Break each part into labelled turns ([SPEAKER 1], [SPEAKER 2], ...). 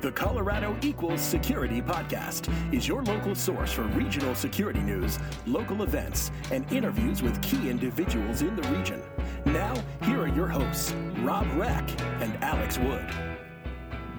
[SPEAKER 1] The Colorado Equals Security Podcast is your local source for regional security news, local events, and interviews with key individuals in the region. Now, here are your hosts, Rob Reck and Alex Wood.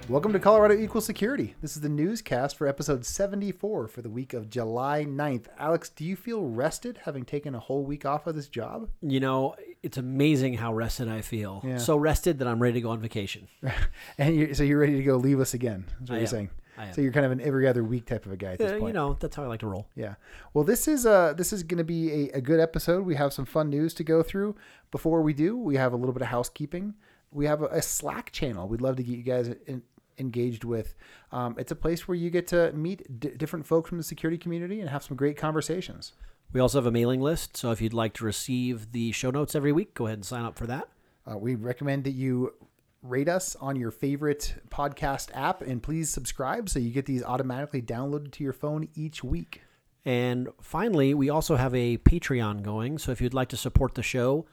[SPEAKER 2] Welcome to Colorado Equal Security. This is the newscast for episode 74 for the week of July 9th. Alex, do you feel rested having taken a whole week off of this job?
[SPEAKER 3] You know, it's amazing how rested I feel.
[SPEAKER 2] Yeah.
[SPEAKER 3] So rested that I'm ready to go on vacation.
[SPEAKER 2] and you're, so you're ready to go leave us again. That's what
[SPEAKER 3] I
[SPEAKER 2] you're
[SPEAKER 3] am.
[SPEAKER 2] saying. So you're kind of an every other week type of a guy at this
[SPEAKER 3] Uh,
[SPEAKER 2] point.
[SPEAKER 3] you know, that's how I like to roll.
[SPEAKER 2] Yeah. Well, this is uh this is going to be a, a good episode. We have some fun news to go through. Before we do, we have a little bit of housekeeping. We have a, a Slack channel. We'd love to get you guys in, engaged with. Um, it's a place where you get to meet d- different folks from the security community and have some great conversations.
[SPEAKER 3] We also have a mailing list, so if you'd like to receive the show notes every week, go ahead and sign up for that.
[SPEAKER 2] Uh, we recommend that you rate us on your favorite podcast app and please subscribe so you get these automatically downloaded to your phone each week.
[SPEAKER 3] And finally, we also have a Patreon going, so if you'd like to support the show,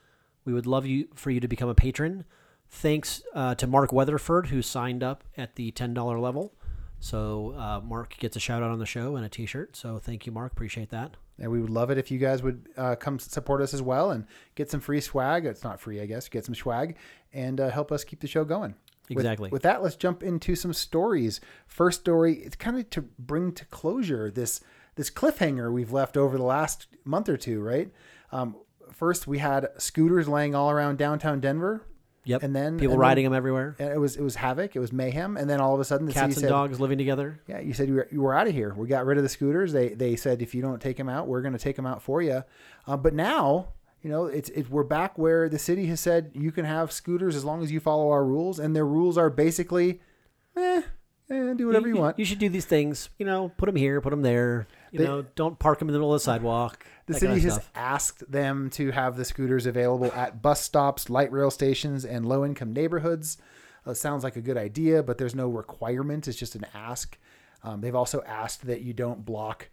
[SPEAKER 3] we would love you for you to become a patron. Thanks uh, to Mark Weatherford who signed up at the ten dollar level. So uh, Mark gets a shout out on the show and a T-shirt. So thank you, Mark. Appreciate that.
[SPEAKER 2] And we would love it if you guys would uh, come support us as well and get some free swag. It's not free, I guess. Get some swag and uh, help us keep the show going. With-
[SPEAKER 3] Exactly.
[SPEAKER 2] With, that, let's jump into some stories. First story, it's kind of to bring to closure this this cliffhanger we've left over the last month or two, right? Um, first, we had scooters laying all around downtown Denver.
[SPEAKER 3] Yep.
[SPEAKER 2] And then
[SPEAKER 3] people
[SPEAKER 2] and then-
[SPEAKER 3] riding them everywhere.
[SPEAKER 2] and it was it was havoc. It was mayhem, and then all of a sudden the
[SPEAKER 3] Cats
[SPEAKER 2] city
[SPEAKER 3] and
[SPEAKER 2] said,
[SPEAKER 3] dogs living together.
[SPEAKER 2] "Yeah, you said you were, you were out of here. We got rid of the scooters. They they said if you don't take them out, we're going to take them out for you." Uh, but now you know it's it, we're back where the city has said you can have scooters as long as you follow our rules, and their rules are basically, eh, eh do whatever you, want.
[SPEAKER 3] You should do these things. You know, put them here, put them there. You
[SPEAKER 2] They-
[SPEAKER 3] know, don't park them in the middle of the sidewalk.
[SPEAKER 2] The city
[SPEAKER 3] kind of
[SPEAKER 2] has
[SPEAKER 3] stuff.
[SPEAKER 2] asked them to have the scooters available at bus stops, light rail stations, and low income neighborhoods. Uh, sounds like a good idea, but there's no requirement. It's just an ask. Um, they've also asked that you don't block,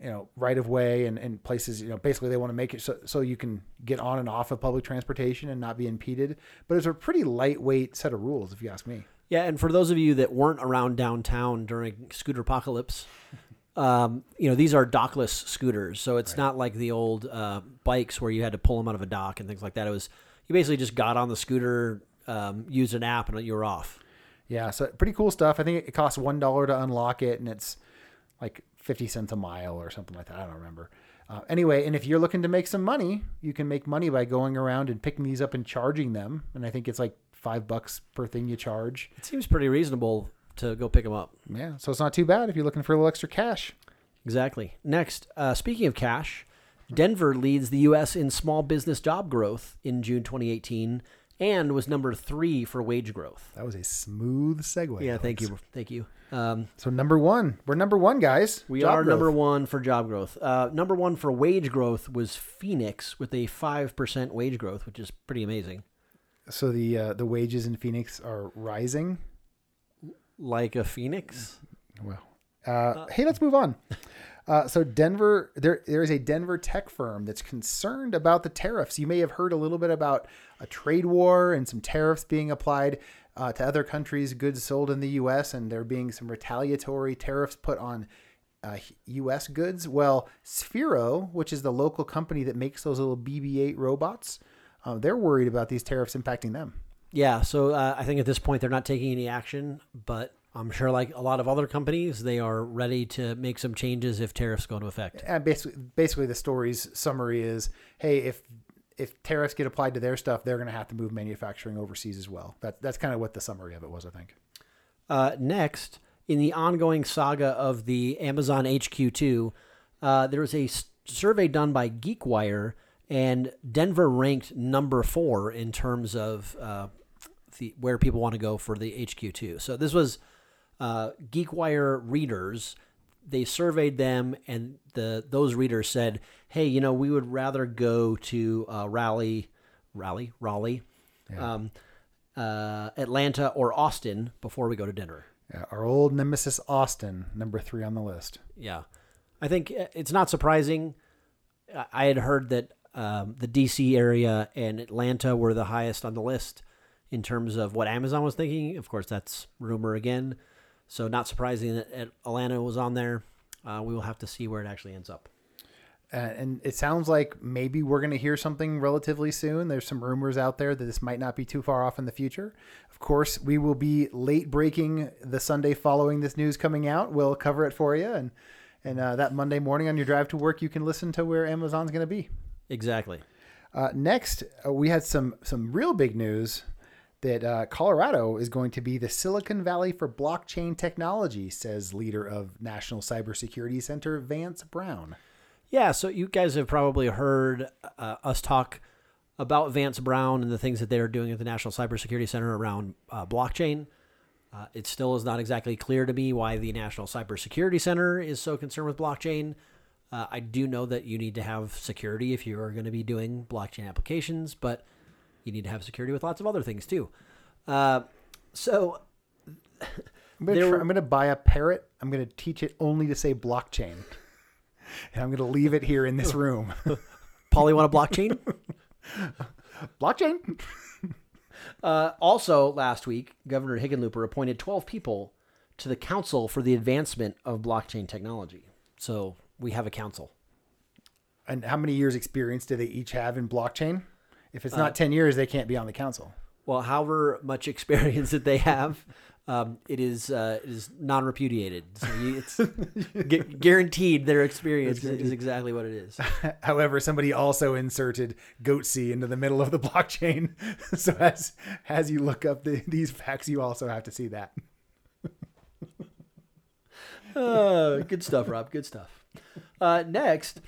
[SPEAKER 2] you know, right of way and, and places, you know, basically they want to make it so, so you can get on and off of public transportation and not be impeded. But it's a pretty lightweight set of rules, if you ask me.
[SPEAKER 3] Yeah, and for those of you that weren't around downtown during scooter apocalypse, um, you know these are dockless scooters, so it's not like the old uh, bikes where you had to pull them out of a dock and things like that. It was you basically just got on the scooter, um, used an app, and you were off.
[SPEAKER 2] Yeah, so pretty cool stuff. I think it costs one dollar to unlock it, and it's like fifty cents a mile or something like that. I don't remember. Uh, anyway, and if you're looking to make some money, you can make money by going around and picking these up and charging them. And I think it's like five bucks per thing you charge.
[SPEAKER 3] It seems pretty reasonable to go pick them up.
[SPEAKER 2] Yeah, so it's not too bad if you're looking for a little extra cash.
[SPEAKER 3] Exactly. Next, uh, speaking of cash, Denver leads the U.S. in small business job growth in June 2018 and was number three for wage growth.
[SPEAKER 2] That was a smooth segue.
[SPEAKER 3] Yeah, thank you, thank you. Um,
[SPEAKER 2] So number one, we're number one, guys.
[SPEAKER 3] we
[SPEAKER 2] Job
[SPEAKER 3] are
[SPEAKER 2] growth.
[SPEAKER 3] number one for job growth. Uh, number one for wage growth was Phoenix with a five percent wage growth, which is pretty amazing.
[SPEAKER 2] So the uh, the wages in Phoenix are rising.
[SPEAKER 3] Like a phoenix.
[SPEAKER 2] Well, uh, hey, let's move on. Uh, so Denver, there there is a Denver tech firm that's concerned about the tariffs. You may have heard a little bit about a trade war and some tariffs being applied uh, to other countries' goods sold in the U.S. and there being some retaliatory tariffs put on uh, U.S. goods. Well, Sphero, which is the local company that makes those little BB-8 robots, uh, they're worried about these tariffs impacting them.
[SPEAKER 3] Yeah, so uh, I think at this point they're not taking any action, but I'm sure, like a lot of other companies, they are ready to make some changes if tariffs go into effect.
[SPEAKER 2] And basically, basically, the story's summary is: Hey, if if tariffs get applied to their stuff, they're going to have to move manufacturing overseas as well. That that's kind of what the summary of it was, I think.
[SPEAKER 3] Uh, next, in the ongoing saga of the Amazon HQ2, uh, there was a s- survey done by GeekWire, and Denver ranked number four in terms of uh, the where people want to go for the HQ2. So this was uh, GeekWire readers. They surveyed them, and the those readers said, "Hey, you know, we would rather go to uh, Raleigh, Raleigh, Raleigh, um, uh, Atlanta, or Austin before we go to Denver."
[SPEAKER 2] Yeah, our old nemesis Austin, number three on the list.
[SPEAKER 3] Yeah, I think uh, it's not surprising. I had heard that um, the DC area and Atlanta were the highest on the list in terms of what Amazon was thinking. Of course, that's rumor again. So not surprising that Atlanta was on there. Uh, we will have to see where it actually ends up.
[SPEAKER 2] Uh, and it sounds like maybe we're going to hear something relatively soon. There's some rumors out there that this might not be too far off in the future. Of course, we will be late breaking the Sunday following this news coming out. We'll cover it for you, and and uh, that Monday morning on your drive to work, you can listen to where Amazon's going to be.
[SPEAKER 3] Exactly.
[SPEAKER 2] Uh, next, uh, we had some some real big news that uh, Colorado is going to be the Silicon Valley for blockchain technology, says leader of National Cybersecurity Center Vance Brown.
[SPEAKER 3] Yeah, so you guys have probably heard uh, us talk about Vance Brown and the things that they're doing at the National Cybersecurity Center around uh, blockchain. Uh, it still is not exactly clear to me why the National Cybersecurity Center is so concerned with blockchain. Uh, I do know that you need to have security if you are going to be doing blockchain applications, but you need to have security with lots of other things too. Uh, so
[SPEAKER 2] I'm gonna,
[SPEAKER 3] There
[SPEAKER 2] try,
[SPEAKER 3] were-
[SPEAKER 2] I'm gonna buy a parrot. I'm gonna teach it only to say blockchain, and I'm gonna leave it here in this room.
[SPEAKER 3] Polly want a blockchain?
[SPEAKER 2] blockchain.
[SPEAKER 3] Uh, also, last week, Governor Hickenlooper appointed 12 people to the Council for the Advancement of Blockchain Technology. So we have a council.
[SPEAKER 2] And how many years experience do they each have in blockchain? If
[SPEAKER 3] Uh,
[SPEAKER 2] it's not ten years, they can't be on the council.
[SPEAKER 3] Well, however much experience that they have, um, it is uh, it is non repudiated. So you, it's gu- guaranteed their experience is exactly what it is.
[SPEAKER 2] However, somebody also inserted goatse into the middle of the blockchain. so as as you look up the, these facts, you also have to see that.
[SPEAKER 3] Uh, good stuff, Rob. Good stuff. Uh, next,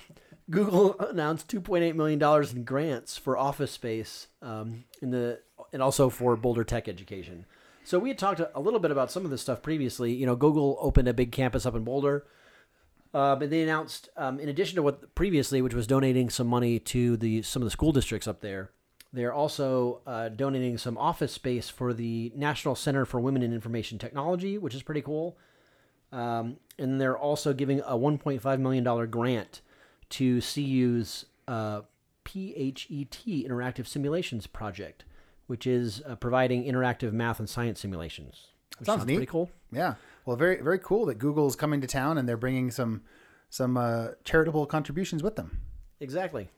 [SPEAKER 3] Google announced 2.8 million dollars in grants for office space um, in the and also for Boulder Tech education. So we had talked a, little bit about some of this stuff previously. You know, Google opened a big campus up in Boulder. Uh, they announced, um, in addition to what previously, which was donating some money to the some of the school districts up there, they're also uh, donating some office space for the National Center for Women in Information Technology, which is pretty cool. Um, and they're also giving a $1.5 million grant to CU's uh, PHET Interactive Simulations Project, which is uh, providing interactive math and science simulations. Which
[SPEAKER 2] Sounds neat.
[SPEAKER 3] pretty cool.
[SPEAKER 2] Yeah. Well, very very cool that Google's coming to town and they're bringing some some uh, charitable contributions with them.
[SPEAKER 3] Exactly.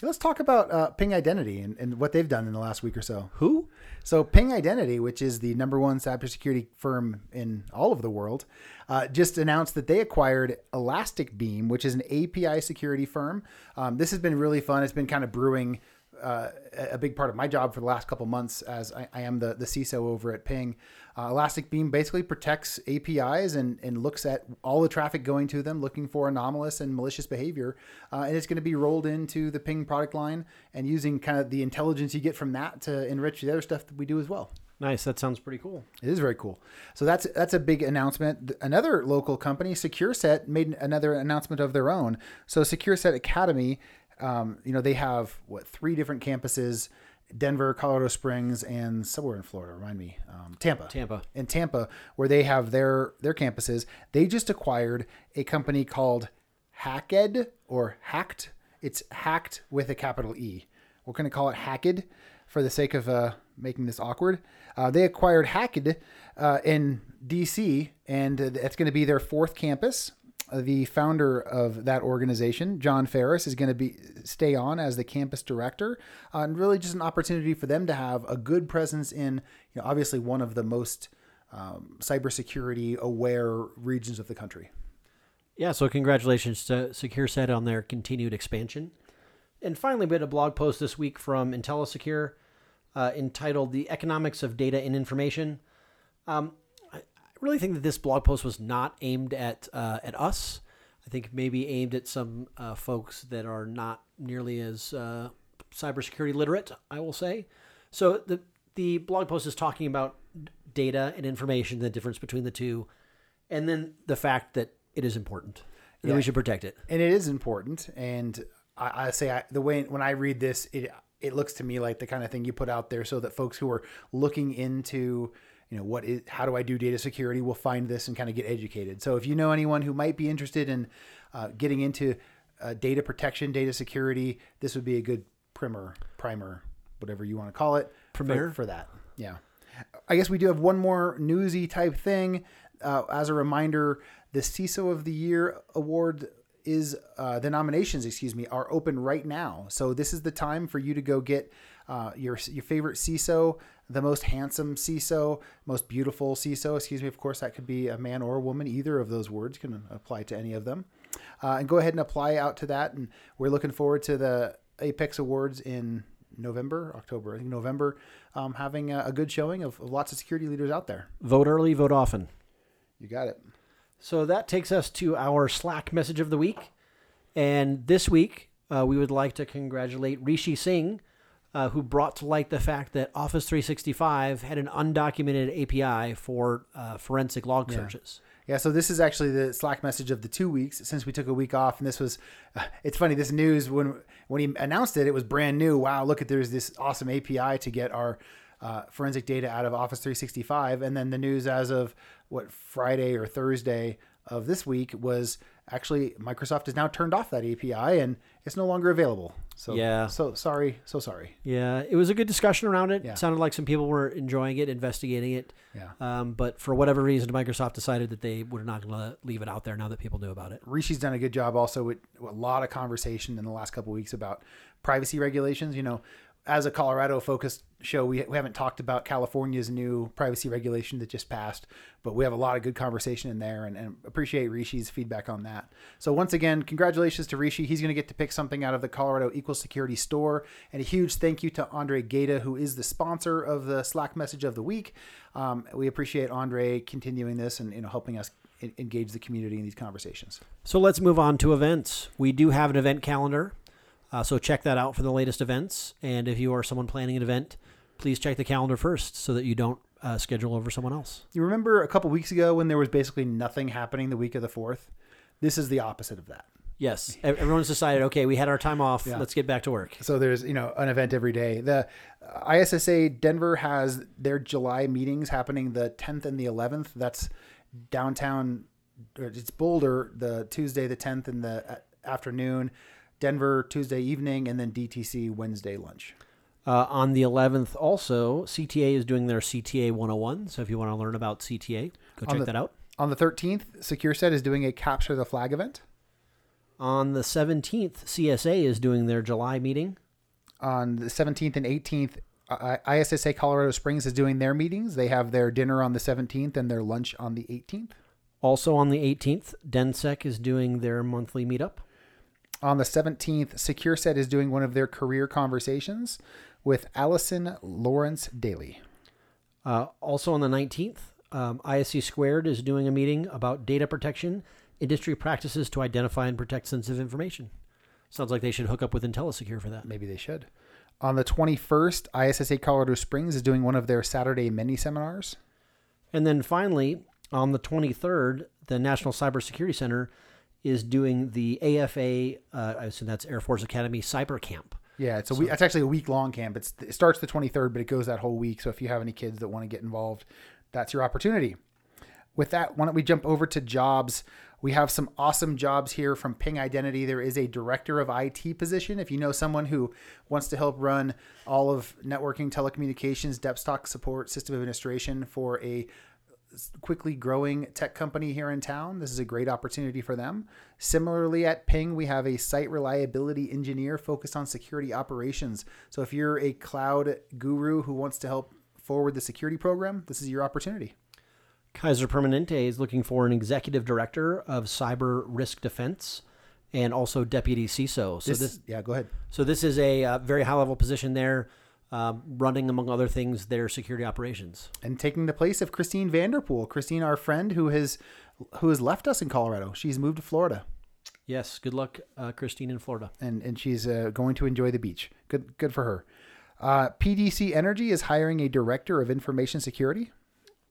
[SPEAKER 2] Hey, let's talk about uh, Ping Identity and, and what they've done in the last week or so.
[SPEAKER 3] Who?
[SPEAKER 2] So Ping Identity, which is the number one cybersecurity firm in all of the world, uh, just announced that they acquired Elastic Beam, which is an API security firm. Um, this has been really fun. It's been kind of brewing uh, a big part of my job for the last couple months as I, I am the, the CISO over at Ping. Uh, Elastic Beam basically protects APIs and, and looks at all the traffic going to them, looking for anomalous and malicious behavior. Uh, and it's going to be rolled into the Ping product line and using kind of the intelligence you get from that to enrich the other stuff that we do as well.
[SPEAKER 3] Nice. That sounds pretty cool.
[SPEAKER 2] It is very cool. So that's that's a big announcement. Another local company, SecureSet, made another announcement of their own. So SecureSet Academy, um, you know, they have what three different campuses: Denver, Colorado Springs, and somewhere in Florida. Remind me, um, Tampa.
[SPEAKER 3] Tampa.
[SPEAKER 2] In Tampa, where they have their their campuses. They just acquired a company called Hacked or Hacked. It's hacked with a capital E. We're going to call it Hacked for the sake of uh, making this awkward. Uh, they acquired Hacked uh, in DC, and uh, it's going to be their fourth campus. The founder of that organization, John Ferris, is going to be stay on as the campus director, uh, and really just an opportunity for them to have a good presence in, you know, obviously one of the most um, cybersecurity aware regions of the country.
[SPEAKER 3] Yeah, so congratulations to SecureSet on their continued expansion. And finally, we had a blog post this week from IntelliSecure uh, entitled The Economics of Data and Information. Um, really think that this blog post was not aimed at, uh, at us. I think maybe aimed at some uh, folks that are not nearly as uh, cybersecurity literate, I will say. So the, the blog post is talking about data and information, the difference between the two, and then the fact that it is important and that
[SPEAKER 2] Yeah.
[SPEAKER 3] we should protect it.
[SPEAKER 2] and it is important. And I, I say I, the way when I read this, it it looks to me like the kind of thing you put out there so that folks who are looking into you know what is how do I do data security We'll find this and kind of get educated. So if you know anyone who might be interested in uh, getting into uh, data protection, data security, this would be a good primer, primer, whatever you want to call it, for-
[SPEAKER 3] Primer?
[SPEAKER 2] for, that. Yeah. I guess we do have one more newsy type thing. uh, as a reminder, the CISO of the Year award is uh, the nominations, excuse me, are open right now. So this is the time for you to go get uh, your your favorite CISO, the most handsome CISO, most beautiful CISO. Excuse me. Of course, that could be a man or a woman. Either of those words can apply to any of them. Uh, and go ahead and apply out to that. And we're looking forward to the Apex Awards in November, October, I think November, um, having a, a, good showing of, of lots of security leaders out there.
[SPEAKER 3] Vote early, vote often.
[SPEAKER 2] You got it.
[SPEAKER 3] So that takes us to our Slack message of the week. And this week, uh, we would like to congratulate Rishi Singh, uh, who brought to light the fact that Office 365 had an undocumented API for uh, forensic log
[SPEAKER 2] Yeah.
[SPEAKER 3] searches.
[SPEAKER 2] Yeah, so this is actually the Slack message of the two weeks since we took a week off, and this was. Uh, it's funny. This news when when he announced it, it was brand new. Wow, look at there's this awesome API to get our uh, forensic data out of Office 365, and then the news as of what Friday or Thursday of this week was actually Microsoft has now turned off that API and it's no longer available. So
[SPEAKER 3] Yeah.
[SPEAKER 2] so sorry, so sorry.
[SPEAKER 3] Yeah, it was a good discussion around it.
[SPEAKER 2] Yeah.
[SPEAKER 3] It sounded like some people were enjoying it, investigating it.
[SPEAKER 2] Yeah.
[SPEAKER 3] Um, but for whatever reason, Microsoft decided that they were not going to leave it out there now that people knew about it.
[SPEAKER 2] Rishi's done a good job also with a lot of conversation in the last couple of weeks about privacy regulations. You know, as a Colorado focused show, we, we haven't talked about California's new privacy regulation that just passed, but we have a lot of good conversation in there and, and appreciate Rishi's feedback on that. So, once again, congratulations to Rishi. He's going to get to pick something out of the Colorado Equal Security Store. And a huge thank you to Andre Gata, who is the sponsor of the Slack message of the week. Um, we appreciate Andre continuing this and you know helping us engage the community in these conversations.
[SPEAKER 3] So let's move on to events. We do have an event calendar, uh, so check that out for the latest events. And if you are someone planning an event, please check the calendar first so that you don't uh, schedule over someone else.
[SPEAKER 2] You remember a couple weeks ago when there was basically nothing happening the week of the 4th? This is the opposite of that.
[SPEAKER 3] Yes, everyone's decided. Okay, we had our time off.
[SPEAKER 2] Yeah.
[SPEAKER 3] Let's get back to work.
[SPEAKER 2] So there's, you know, an event every day. The uh, ISSA Denver has their July meetings happening the 10th and the 11th. That's downtown it's Boulder the Tuesday the 10th in the uh, afternoon, Denver Tuesday evening and then DTC Wednesday lunch.
[SPEAKER 3] Uh, on the 11th, also, CTA is doing their CTA 101. So if you want to learn about CTA, go check
[SPEAKER 2] the-
[SPEAKER 3] that out.
[SPEAKER 2] On the 13th, SecureSet is doing a capture the flag event.
[SPEAKER 3] On the 17th, CSA is doing their July meeting.
[SPEAKER 2] on the 17th and 18th I- ISSA Colorado Springs is doing their meetings. They have their dinner on the 17th and their lunch on the 18th.
[SPEAKER 3] Also on the 18th, DenSec is doing their monthly meetup.
[SPEAKER 2] On the 17th, SecureSet is doing one of their career conversations with Allison Lawrence Daly.
[SPEAKER 3] Uh, also on the 19th, um, ISC Squared is doing a meeting about data protection, industry practices to identify and protect sensitive information. Sounds like they should hook up with IntelliSecure for that.
[SPEAKER 2] Maybe they should. On the 21st, ISSA Colorado Springs is doing one of their Saturday mini seminars.
[SPEAKER 3] And then finally, on the 23rd, the National Cybersecurity Center is doing the AFA, uh, I assume that's Air Force Academy Cyber Camp.
[SPEAKER 2] Yeah, it's a week, it's actually a week long camp. It's it starts the 23rd, but it goes that whole week. So if you have any kids that want to get involved, that's your opportunity. With that, why don't we jump over to jobs? We have some awesome jobs here from Ping Identity. There is a director of IT position. If you know someone who wants to help run all of networking, telecommunications, desktop support, system administration for a quickly growing tech company here in town. This is a great opportunity for them. Similarly, at Ping, we have a site reliability engineer focused on security operations. So if you're a cloud guru who wants to help forward the security program, this is your opportunity.
[SPEAKER 3] Kaiser Permanente is looking for an executive director of cyber risk defense and also deputy CISO. So
[SPEAKER 2] This,
[SPEAKER 3] this,
[SPEAKER 2] yeah, go ahead.
[SPEAKER 3] so this is a uh, very high level position there, um, running among other things their security operations.
[SPEAKER 2] And taking the place of Christine Vanderpool. Christine, our friend who has who has left us in Colorado. She's moved to Florida.
[SPEAKER 3] Yes, good luck, uh, Christine in Florida.
[SPEAKER 2] and and she's uh, going to enjoy the beach. Good good for her. Uh, PDC Energy is hiring a director of information security.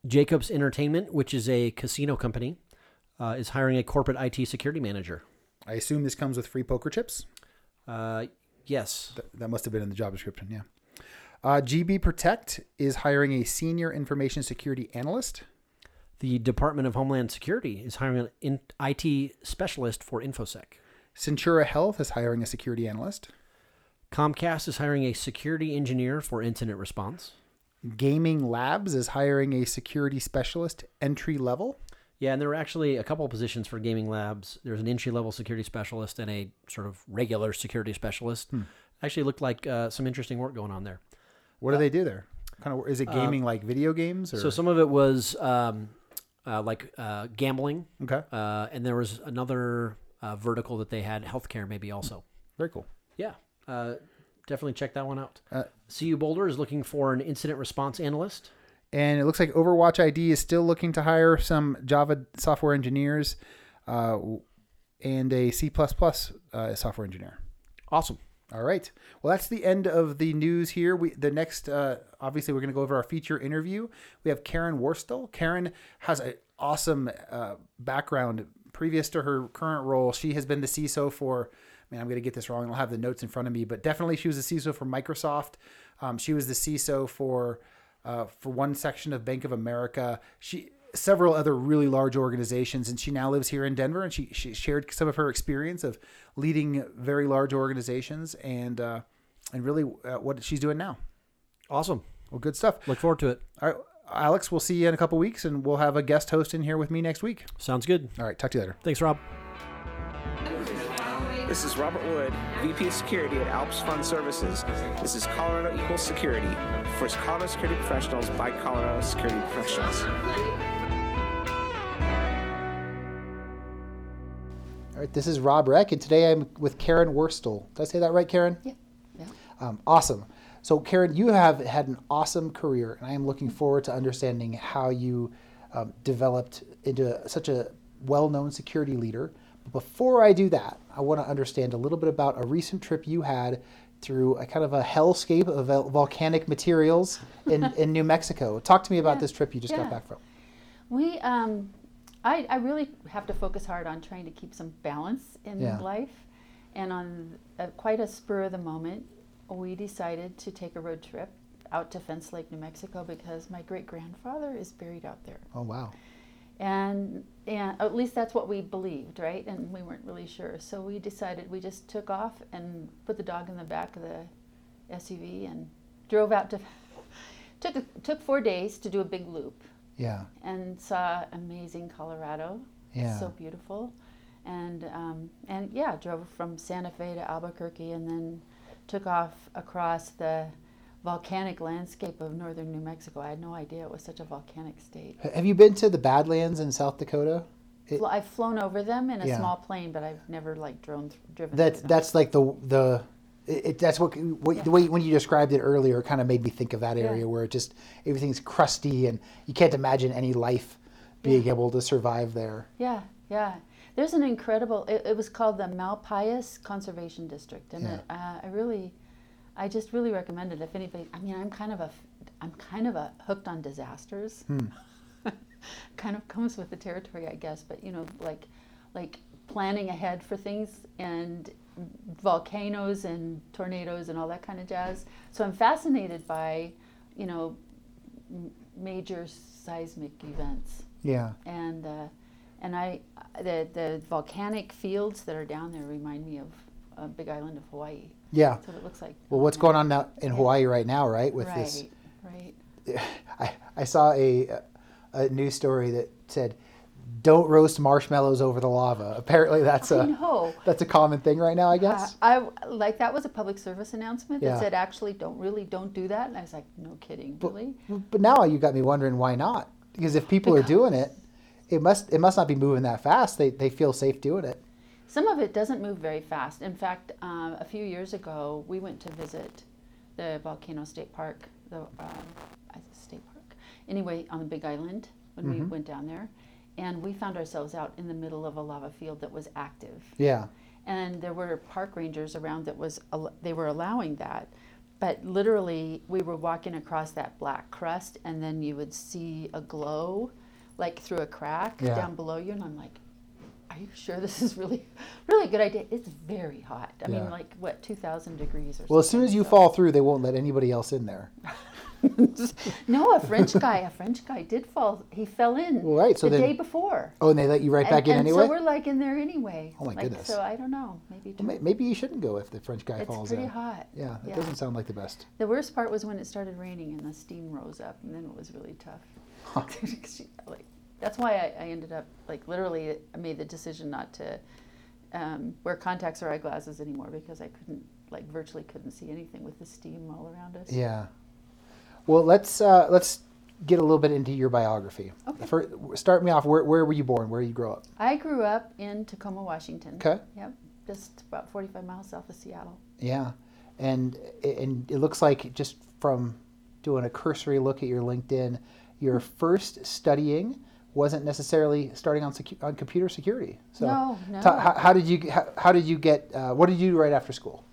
[SPEAKER 3] Jacobs Entertainment, which is a casino company, uh, is hiring a corporate IT security manager.
[SPEAKER 2] I assume this comes with free poker chips.
[SPEAKER 3] Uh, yes.
[SPEAKER 2] Th- that must have been in the job description. Yeah. Uh, GB Protect is hiring a senior information security analyst.
[SPEAKER 3] The Department of Homeland Security is hiring an IT specialist for InfoSec.
[SPEAKER 2] Centura Health is hiring a security analyst.
[SPEAKER 3] Comcast is hiring a security engineer for incident response.
[SPEAKER 2] Gaming Labs is hiring a security specialist entry level.
[SPEAKER 3] Yeah, and there were actually a couple of positions for gaming labs. There's an entry level security specialist and a sort of regular security specialist. Actually, looked like uh, some interesting work going on there.
[SPEAKER 2] What do they do there? Kind of is it gaming like video games or
[SPEAKER 3] So some of it was um, uh, like uh, gambling,
[SPEAKER 2] okay,
[SPEAKER 3] uh, and there was another uh, vertical that they had healthcare maybe also.
[SPEAKER 2] very cool.
[SPEAKER 3] Yeah, uh, definitely check that one out.
[SPEAKER 2] Uh,
[SPEAKER 3] CU Boulder is looking for an incident response analyst.
[SPEAKER 2] And it looks like Overwatch ID is still looking to hire some Java software engineers uh, and a C uh, software engineer.
[SPEAKER 3] Awesome.
[SPEAKER 2] All right. Well, that's the end of the news here. We the next, uh, obviously, we're going to go over our feature interview. We have Karen Worstell. Karen has an awesome uh, background. Previous to her current role, she has been the CISO for. Man, I'm going to get this wrong. I'll have the notes in front of me, but definitely she was the CISO for Microsoft. Um, she was the CISO for uh, for one section of Bank of America. She several other really large organizations, and she now lives here in Denver. And she she shared some of her experience of leading very large organizations and uh, and really uh, what she's doing now.
[SPEAKER 3] Awesome.
[SPEAKER 2] Well, good stuff.
[SPEAKER 3] Look forward to it.
[SPEAKER 2] All right, Alex, we'll see you in a couple weeks, and we'll have a guest host in here with me next week.
[SPEAKER 3] Sounds good.
[SPEAKER 2] All right, talk to you later.
[SPEAKER 3] Thanks, Rob.
[SPEAKER 4] This is Robert Wood, VP of Security at Alps Fund Services. This is Colorado Equals Security for Colorado Security Professionals by Colorado Security Professionals.
[SPEAKER 2] All right, this is Rob Reck, and today I'm with Karen Worstell. Did I say that right, Karen?
[SPEAKER 5] Yeah. Yeah.
[SPEAKER 2] Um, awesome. So, Karen, you have had an awesome career, and I am looking forward to understanding how you um, developed into such a well known security leader. But before I do that, I want to understand a little bit about a recent trip you had through a kind of a hellscape of volcanic materials in, in New Mexico. Talk to me about
[SPEAKER 5] Yeah.
[SPEAKER 2] this trip you just got back from.
[SPEAKER 5] We, um, I, I really have to focus hard on trying to keep some balance in
[SPEAKER 2] Yeah.
[SPEAKER 5] life. And on a, quite a spur of the moment, we decided to take a road trip out to Fence Lake, New Mexico, because my great grandfather is buried out there.
[SPEAKER 2] Oh, wow.
[SPEAKER 5] And, and at least that's what we believed, right? And we weren't really sure. So we decided we just took off and put the dog in the back of the SUV and drove out to. took took four days to do a big loop
[SPEAKER 2] Yeah.
[SPEAKER 5] and saw amazing Colorado.
[SPEAKER 2] Yeah.
[SPEAKER 5] So beautiful. And um, and yeah, drove from Santa Fe to Albuquerque and then took off across the volcanic landscape of northern New Mexico. I had no idea it was such a volcanic state.
[SPEAKER 2] Have you been to the Badlands in South Dakota? It-
[SPEAKER 5] I've flown over them in a
[SPEAKER 2] Yeah.
[SPEAKER 5] small plane, but I've never like drone th- driven.
[SPEAKER 2] That's
[SPEAKER 5] through them.
[SPEAKER 2] that's like the the it, it- that's what, what the way when you described it earlier kind of made me think of that area
[SPEAKER 5] Yeah.
[SPEAKER 2] where it just everything's crusty and you can't imagine any life being able to survive there.
[SPEAKER 5] Yeah, yeah. There's an incredible. It, it was called the Malpais Conservation District, and
[SPEAKER 2] Yeah.
[SPEAKER 5] it, uh, I really, I just really recommend it if anybody. I mean, I'm kind of a, I'm kind of a hooked on disasters. kind of comes with the territory, I guess. But you know, like, like planning ahead for things and volcanoes and tornadoes and all that kind of jazz. So I'm fascinated by, you know, m- major seismic events
[SPEAKER 2] Yeah.
[SPEAKER 5] and uh, and I the the volcanic fields that are down there remind me of a big island of Hawaii.
[SPEAKER 2] Yeah.
[SPEAKER 5] That's what it looks like.
[SPEAKER 2] Well, what's going on now in Hawaii right now, right? With
[SPEAKER 5] right,
[SPEAKER 2] this,
[SPEAKER 5] right.
[SPEAKER 2] I I saw a a news story that said, "Don't roast marshmallows over the lava." Apparently, that's a that's a common thing right now. I guess.
[SPEAKER 5] I like that was a public service announcement that
[SPEAKER 2] Yeah.
[SPEAKER 5] said actually don't really don't do that, and I was like, no kidding, really.
[SPEAKER 2] But now you got me wondering why not? Because if people are doing it, it must it must not be moving that fast. They they feel safe doing it.
[SPEAKER 5] Some of it doesn't move very fast. In fact, um, a few years ago, we went to visit the Volcano State Park, the um, said state park. Anyway, on the Big Island when we went down there, and we found ourselves out in the middle of a lava field that was active,
[SPEAKER 2] Yeah.
[SPEAKER 5] and there were park rangers around that was they were allowing that. But literally, we were walking across that black crust, and then you would see a glow, like through a crack
[SPEAKER 2] Yeah.
[SPEAKER 5] down below you, and I'm like, are you sure this is really really a good idea it's very hot i
[SPEAKER 2] Yeah.
[SPEAKER 5] mean like what 2000 degrees or something.
[SPEAKER 2] Well, as soon as you fall through, they won't let anybody else in there.
[SPEAKER 5] no a french guy a french guy did fall he fell in
[SPEAKER 2] right, so
[SPEAKER 5] the
[SPEAKER 2] then-
[SPEAKER 5] day before
[SPEAKER 2] Oh, and they let you right
[SPEAKER 5] and,
[SPEAKER 2] back in
[SPEAKER 5] and
[SPEAKER 2] anyway.
[SPEAKER 5] so we're like in there anyway
[SPEAKER 2] Oh my
[SPEAKER 5] like,
[SPEAKER 2] goodness.
[SPEAKER 5] so i don't know maybe
[SPEAKER 2] Well, may- Maybe you shouldn't go if the French guy
[SPEAKER 5] it's
[SPEAKER 2] falls in.
[SPEAKER 5] It's pretty
[SPEAKER 2] in.
[SPEAKER 5] hot
[SPEAKER 2] Yeah, it
[SPEAKER 5] Yeah.
[SPEAKER 2] doesn't sound like the best.
[SPEAKER 5] the worst part was when it started raining and the steam rose up and then it was really tough. you- like that's why I, I ended up like literally I made the decision not to um, wear contacts or eyeglasses anymore because I couldn't like virtually couldn't see anything with the steam all around us.
[SPEAKER 2] Yeah. Well, let's uh, let's get a little bit into your biography.
[SPEAKER 5] Okay.
[SPEAKER 2] First, start me off. Where, where were you born? Where you grow up?
[SPEAKER 5] I grew up in Tacoma, Washington.
[SPEAKER 2] Okay.
[SPEAKER 5] Yep, just about 45 miles south of Seattle.
[SPEAKER 2] Yeah, and and it looks like just from doing a cursory look at your LinkedIn, your first studying wasn't necessarily starting on secu- on computer security. So,
[SPEAKER 5] No, no.
[SPEAKER 2] ta- how, how did you how, how did you get? Uh, what did you do right after school?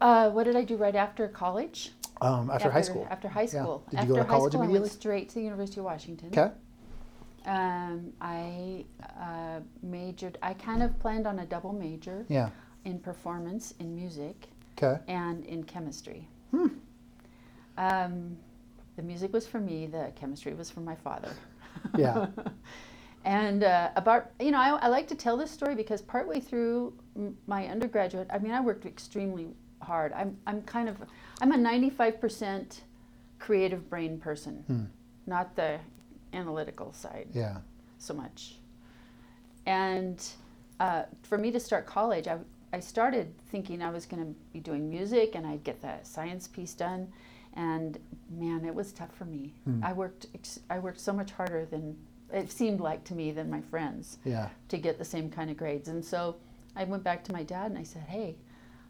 [SPEAKER 5] Uh, what did I do right after college?
[SPEAKER 2] Um, after, high school.
[SPEAKER 5] After high
[SPEAKER 2] Yeah.
[SPEAKER 5] school.
[SPEAKER 2] Did you
[SPEAKER 5] after
[SPEAKER 2] go to
[SPEAKER 5] high
[SPEAKER 2] college
[SPEAKER 5] school, I
[SPEAKER 2] immediately?
[SPEAKER 5] went straight to the University of Washington.
[SPEAKER 2] Okay.
[SPEAKER 5] Um, I uh, majored. I kind of planned on a double major
[SPEAKER 2] Yeah.
[SPEAKER 5] in performance, in music,
[SPEAKER 2] Okay.
[SPEAKER 5] and in chemistry.
[SPEAKER 2] Hmm.
[SPEAKER 5] Um, the music was for me. The chemistry was for my father.
[SPEAKER 2] Yeah.
[SPEAKER 5] And uh, about, you know, I, I like to tell this story because partway through m- my undergraduate, I mean, I worked extremely hard. I'm, I'm kind of, I'm a 95% creative brain person, not the analytical side
[SPEAKER 2] Yeah.
[SPEAKER 5] so much. And uh, for me to start college, I, I started thinking I was going to be doing music and I'd get the science piece done. And man, it was tough for me. I worked ex- I worked so much harder than it seemed like to me than my friends
[SPEAKER 2] Yeah.
[SPEAKER 5] to get the same kind of grades. And so I went back to my dad and I said, "Hey,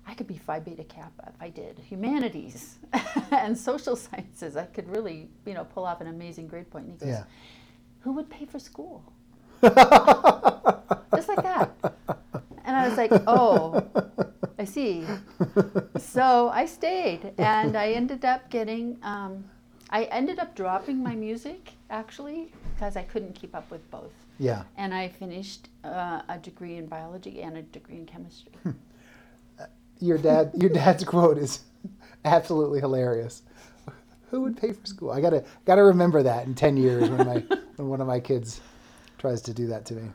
[SPEAKER 5] I could be Phi Beta Kappa if I did humanities and social sciences. I could really, you know, pull off an amazing grade point." And he goes,
[SPEAKER 2] Yeah.
[SPEAKER 5] "Who would pay for school?" Just like that. And I was like, "Oh, I see." So I stayed, and I ended up getting. Um, I ended up dropping my music actually because I couldn't keep up with both
[SPEAKER 2] Yeah.
[SPEAKER 5] and I finished uh, a degree in biology and a degree in chemistry.
[SPEAKER 2] Your dad. Your dad's quote is absolutely hilarious. Who would pay for school? I gotta gotta remember that in ten years when my when one of my kids tries to do that to me.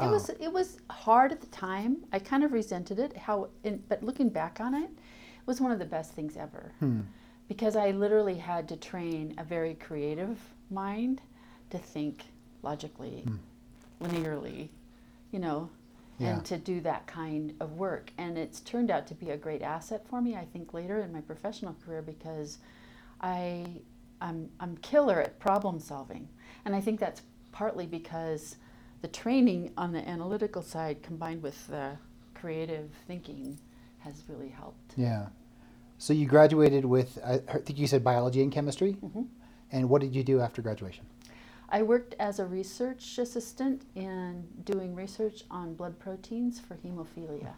[SPEAKER 5] It was it was hard at the time. I kind of resented it. How, in, but looking back on it, it was one of the best things ever, hmm. because I literally had to train a very creative mind to think logically, hmm. linearly, you know,
[SPEAKER 2] Yeah.
[SPEAKER 5] and to do that kind of work. And it's turned out to be a great asset for me. I think later in my professional career because I I'm I'm killer at problem solving, and I think that's partly because the training on the analytical side combined with the creative thinking has really helped.
[SPEAKER 2] Yeah. So you graduated with I I think you said biology and chemistry. Mm-hmm. And what did you do after graduation?
[SPEAKER 5] I worked as a research assistant in doing research on blood proteins for hemophilia.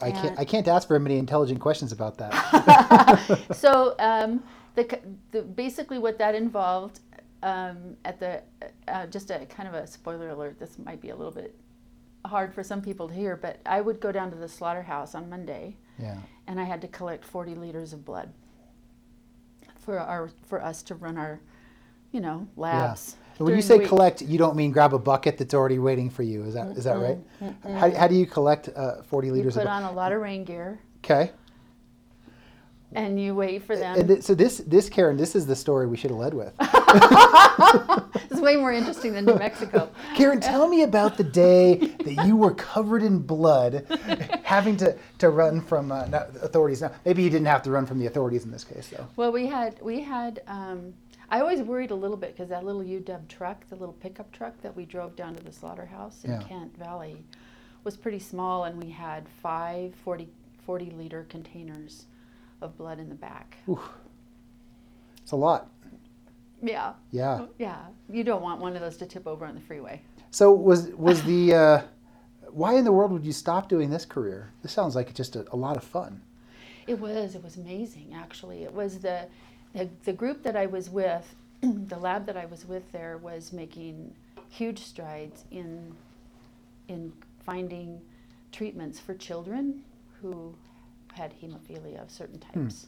[SPEAKER 2] I can't
[SPEAKER 5] And-
[SPEAKER 2] I can't ask very many intelligent questions about that.
[SPEAKER 5] so um, the, the basically what that involved um, at the uh, just a kind of a spoiler alert. This might be a little bit hard for some people to hear, but I would go down to the slaughterhouse on Monday,
[SPEAKER 2] yeah.
[SPEAKER 5] and I had to collect 40 liters of blood for our for us to run our, you know, labs.
[SPEAKER 2] And when you say collect, you don't mean grab a bucket that's already waiting for you. Is that is that right? How, how do you collect uh, 40
[SPEAKER 5] you
[SPEAKER 2] liters
[SPEAKER 5] put
[SPEAKER 2] of
[SPEAKER 5] on a lot of rain gear
[SPEAKER 2] Okay.
[SPEAKER 5] and you wait for them.
[SPEAKER 2] And th- so this this Karen, this is the story we should have led with.
[SPEAKER 5] it's way more interesting than New Mexico.
[SPEAKER 2] Karen, tell me about the day that you were covered in blood, having to, to run from uh, authorities. Now, maybe you didn't have to run from the authorities in this case, though.
[SPEAKER 5] Well, we had we had. Um, I always worried a little bit because that little UW truck, the little pickup truck that we drove down to the slaughterhouse in
[SPEAKER 2] Yeah.
[SPEAKER 5] Kent Valley, was pretty small, and we had five 40, 40 liter containers of blood in the back.
[SPEAKER 2] It's a lot.
[SPEAKER 5] Yeah,
[SPEAKER 2] Yeah.
[SPEAKER 5] yeah. You don't want one of those to tip over on the freeway.
[SPEAKER 2] So was was the uh, why in the world would you stop doing this career? This sounds like it's just a, a lot of fun.
[SPEAKER 5] It was. It was amazing, actually. It was the, the, the group that I was with, the lab that I was with there was making huge strides in, in finding treatments for children who had hemophilia of certain types.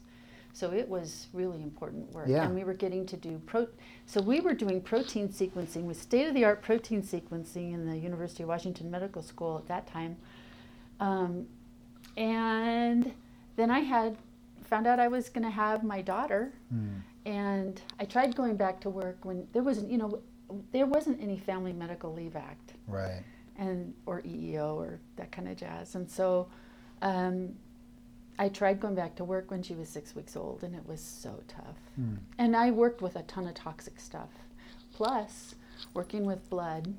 [SPEAKER 5] So it was really important work.
[SPEAKER 2] Yeah.
[SPEAKER 5] And we were getting to do pro. So we were doing protein sequencing with state of the art protein sequencing in the University of Washington Medical School at that time. Um, and then I had found out I was going to have my daughter, and I tried going back to work when there wasn't, you know, there wasn't any Family Medical Leave Act
[SPEAKER 2] Right.
[SPEAKER 5] and or EEO or that kind of jazz. And so um, I tried going back to work when she was six weeks old, and it was so tough. And I worked with a ton of toxic stuff, plus working with blood.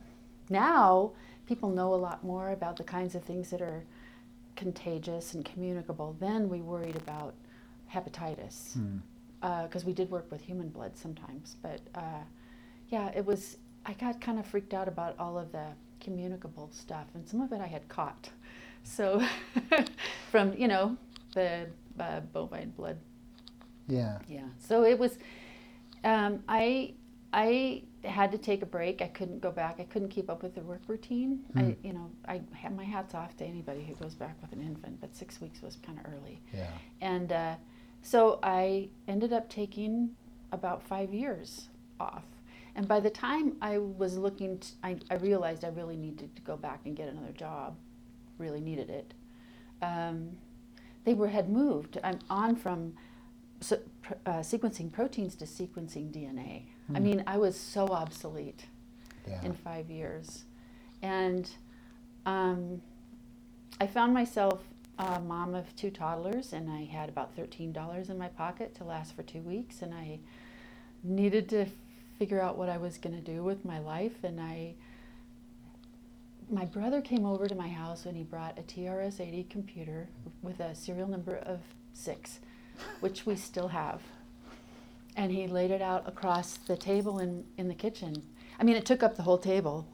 [SPEAKER 5] Now people know a lot more about the kinds of things that are contagious and communicable. Then we worried about hepatitis because we did work with human blood sometimes. But uh, yeah, it was. I got kind of freaked out about all of the communicable stuff, and some of it I had caught. So from you know the uh, bovine blood.
[SPEAKER 2] Yeah.
[SPEAKER 5] Yeah. So it was. Um, I I had to take a break. I couldn't go back. I couldn't keep up with the work routine. I you know I have my hats off to anybody who goes back with an infant, but six weeks was kind of early.
[SPEAKER 2] Yeah.
[SPEAKER 5] And uh, so I ended up taking about five years off. And by the time I was looking, I I realized I really needed to go back and get another job. Really needed it. Um, they were had moved. I'm on from pr- uh, sequencing proteins to sequencing DNA. I mean, I was so obsolete
[SPEAKER 2] Yeah.
[SPEAKER 5] in five years. And um, I found myself a mom of two toddlers, and I had about $13 in my pocket to last for two weeks, and I needed to figure out what I was going to do with my life. And I, my brother came over to my house and he brought a TRS 80 computer with a serial number of six, which we still have and he laid it out across the table in, in the kitchen. I mean, it took up the whole table.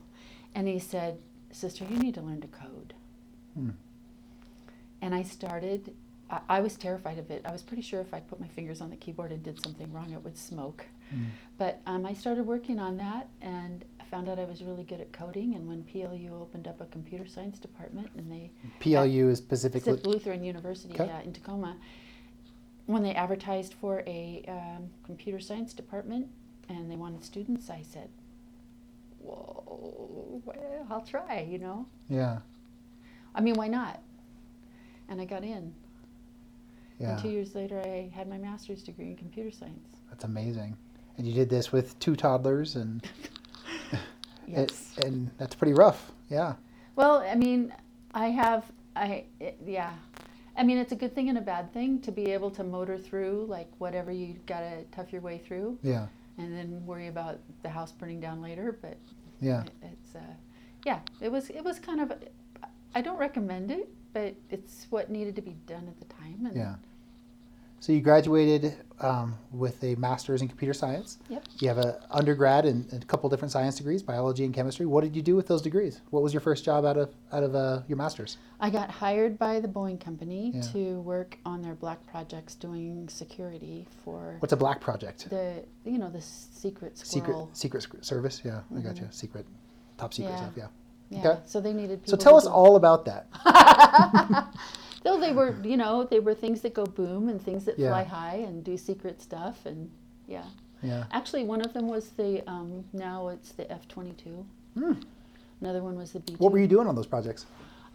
[SPEAKER 5] And he said, Sister, you need to learn to code.
[SPEAKER 2] Hmm.
[SPEAKER 5] And I started, I, I was terrified of it. I was pretty sure if I put my fingers on the keyboard and did something wrong, it would smoke. But um, I started working on that and I found out I was really good at coding. And when PLU opened up a computer science department and they
[SPEAKER 2] PLU is
[SPEAKER 5] it's
[SPEAKER 2] specifically.
[SPEAKER 5] Lutheran University
[SPEAKER 2] Okay.
[SPEAKER 5] yeah, in Tacoma. When they advertised for a um, computer science department and they wanted students, I said, "Whoa, well, I'll try." You know,
[SPEAKER 2] Yeah.
[SPEAKER 5] I mean, why not? And I got in.
[SPEAKER 2] Yeah.
[SPEAKER 5] And two years later, I had my master's degree in computer science.
[SPEAKER 2] That's amazing. And you did this with two toddlers, and it,
[SPEAKER 5] Yes.
[SPEAKER 2] and that's pretty rough. Yeah.
[SPEAKER 5] Well, I mean, I have, I, it, yeah. I mean, it's a good thing and a bad thing to be able to motor through like whatever you gotta tough your way through.
[SPEAKER 2] Yeah.
[SPEAKER 5] and then worry about the house burning down later. But
[SPEAKER 2] Yeah.
[SPEAKER 5] it- it's uh, yeah, it was it was kind of I don't recommend it, but it's what needed to be done at the time. And
[SPEAKER 2] Yeah. So you graduated um, with a master's in computer science.
[SPEAKER 5] Yep.
[SPEAKER 2] You have a undergrad and a couple different science degrees, biology and chemistry. What did you do with those degrees? What was your first job out of out of uh, your master's?
[SPEAKER 5] I got hired by the Boeing company
[SPEAKER 2] Yeah.
[SPEAKER 5] to work on their black projects doing security for
[SPEAKER 2] What's a black project?
[SPEAKER 5] the you know the secret
[SPEAKER 2] Secret
[SPEAKER 5] squirrel.
[SPEAKER 2] secret sc- service. Yeah, I got you. Secret, top secret
[SPEAKER 5] Yeah.
[SPEAKER 2] stuff. Yeah.
[SPEAKER 5] Yeah.
[SPEAKER 2] Okay.
[SPEAKER 5] So they needed people.
[SPEAKER 2] So tell us
[SPEAKER 5] do-
[SPEAKER 2] all about that.
[SPEAKER 5] Though they were, you know, they were things that go boom and things that
[SPEAKER 2] Yeah.
[SPEAKER 5] fly high and do secret stuff and yeah.
[SPEAKER 2] Yeah.
[SPEAKER 5] Actually, one of them was the um, now it's the F twenty two. Another one was the B.
[SPEAKER 2] Hmm. What were you doing on those projects?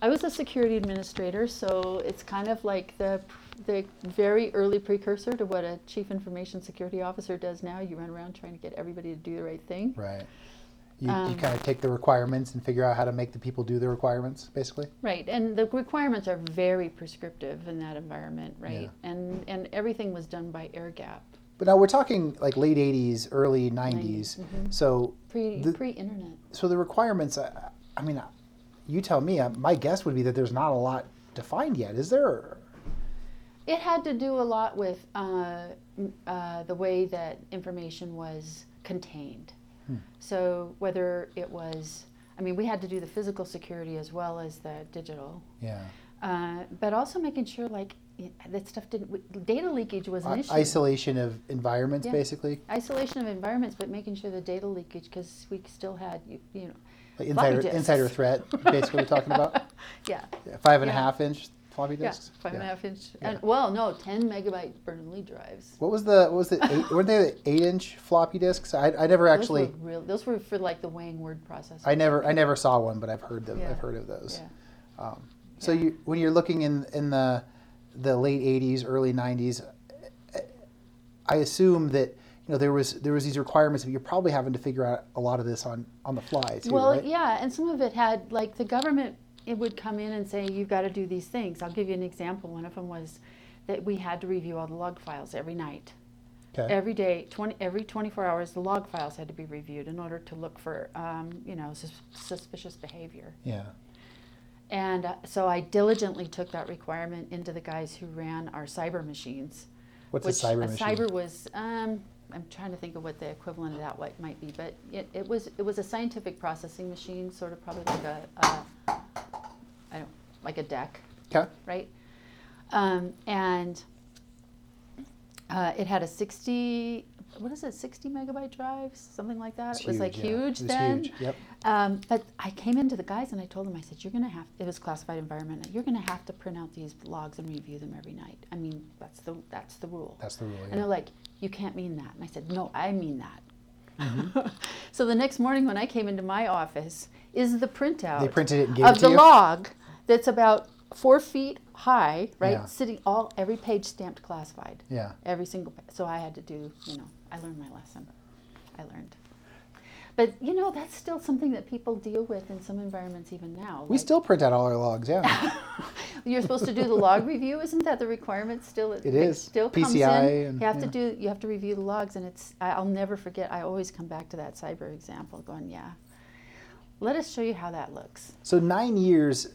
[SPEAKER 5] I was a security administrator, so it's kind of like the the very early precursor to what a chief information security officer does now. You run around trying to get everybody to do the right thing.
[SPEAKER 2] Right. You, you
[SPEAKER 5] Um,
[SPEAKER 2] kind of take the requirements and figure out how to make the people do the requirements, basically.
[SPEAKER 5] Right, and the requirements are very prescriptive in that environment, right?
[SPEAKER 2] Yeah.
[SPEAKER 5] And and everything was done by air gap,
[SPEAKER 2] But now we're talking like late '80s, early '90s. So
[SPEAKER 5] pre
[SPEAKER 2] The-
[SPEAKER 5] pre internet.
[SPEAKER 2] so the requirements. I, I mean, you tell me. uh, My guess would be that there's not a lot defined yet. Is there?
[SPEAKER 5] It had to do a lot with uh, uh, the way that information was contained. So whether it was, I mean, we had to do the physical security as well as the digital,
[SPEAKER 2] Yeah.
[SPEAKER 5] uh, but also making sure like that stuff didn't. Data leakage was an issue.
[SPEAKER 2] isolation of environments,
[SPEAKER 5] Yeah.
[SPEAKER 2] basically.
[SPEAKER 5] Isolation of environments, but making sure the data leakage because we still had you, you know,
[SPEAKER 2] Like insider insider threat, basically. We're talking about
[SPEAKER 5] yeah,
[SPEAKER 2] Yeah, five and a half inch floppy
[SPEAKER 5] yeah,
[SPEAKER 2] disks.
[SPEAKER 5] five and a half inch, and well, no, ten megabyte Bernoulli drives.
[SPEAKER 2] What was the what was the eight, weren't they the eight inch floppy disks? I, I never actually
[SPEAKER 5] those were real. Those were for like the Wang word processor.
[SPEAKER 2] I never I never saw one, but I've heard them.
[SPEAKER 5] Yeah.
[SPEAKER 2] I've heard of those.
[SPEAKER 5] Yeah.
[SPEAKER 2] Um, so
[SPEAKER 5] Yeah.
[SPEAKER 2] you when you're looking in in the the late '80s, early '90s, I assume that you you know there was there was these requirements, but you're probably having to figure out a lot of this on on the fly too,
[SPEAKER 5] well,
[SPEAKER 2] right?
[SPEAKER 5] yeah, and some of it had like the government. It would come in and say you've got to do these things. I'll give you an example. One of them was that we had to review all the log files every night.
[SPEAKER 2] Okay.
[SPEAKER 5] Every day, 20, every 24 hours, the log files had to be reviewed in order to look for, um, you know, sus- suspicious behavior.
[SPEAKER 2] yeah.
[SPEAKER 5] And uh, so I diligently took that requirement into the guys who ran our cyber machines.
[SPEAKER 2] What's
[SPEAKER 5] which
[SPEAKER 2] a cyber
[SPEAKER 5] a
[SPEAKER 2] machine?
[SPEAKER 5] cyber was, um, I'm trying to think of what the equivalent of that what might be, but it, it was it was a scientific processing machine, sort of probably like a, a I don't like a deck,
[SPEAKER 2] Okay.
[SPEAKER 5] right? Um, and uh, it had a 60, what is it, 60 megabyte drive, something like that. It was like
[SPEAKER 2] yeah.
[SPEAKER 5] huge
[SPEAKER 2] It was
[SPEAKER 5] then.
[SPEAKER 2] huge. Yep.
[SPEAKER 5] Um, but I came into the guys and I told them, I said, you're going to have, it was classified environment, you're going to have to print out these logs and review them every night. I mean, that's the, that's the rule.
[SPEAKER 2] That's the rule.
[SPEAKER 5] And
[SPEAKER 2] Yeah.
[SPEAKER 5] they're like, you can't mean that. And I said, no, I mean that.
[SPEAKER 2] Mm-hmm.
[SPEAKER 5] so the next morning when I came into my office is the printout
[SPEAKER 2] They printed it and gave
[SPEAKER 5] of the
[SPEAKER 2] you?
[SPEAKER 5] log that's about four feet high, right?
[SPEAKER 2] Yeah.
[SPEAKER 5] Sitting all every page stamped classified.
[SPEAKER 2] Yeah.
[SPEAKER 5] Every single page. So I had to do, you know, I learned my lesson. I learned. But you know, that's still something that people deal with in some environments even now.
[SPEAKER 2] We
[SPEAKER 5] Like,
[SPEAKER 2] still print out all our logs. Yeah.
[SPEAKER 5] you're supposed to do the log review, isn't that the requirement still? It
[SPEAKER 2] is.
[SPEAKER 5] Still comes
[SPEAKER 2] PCI
[SPEAKER 5] in.
[SPEAKER 2] and-
[SPEAKER 5] you have
[SPEAKER 2] yeah.
[SPEAKER 5] to do. You have to review the logs, and it's. I'll never forget. I always come back to that cyber example, going, yeah. Let us show you how that looks.
[SPEAKER 2] So nine years,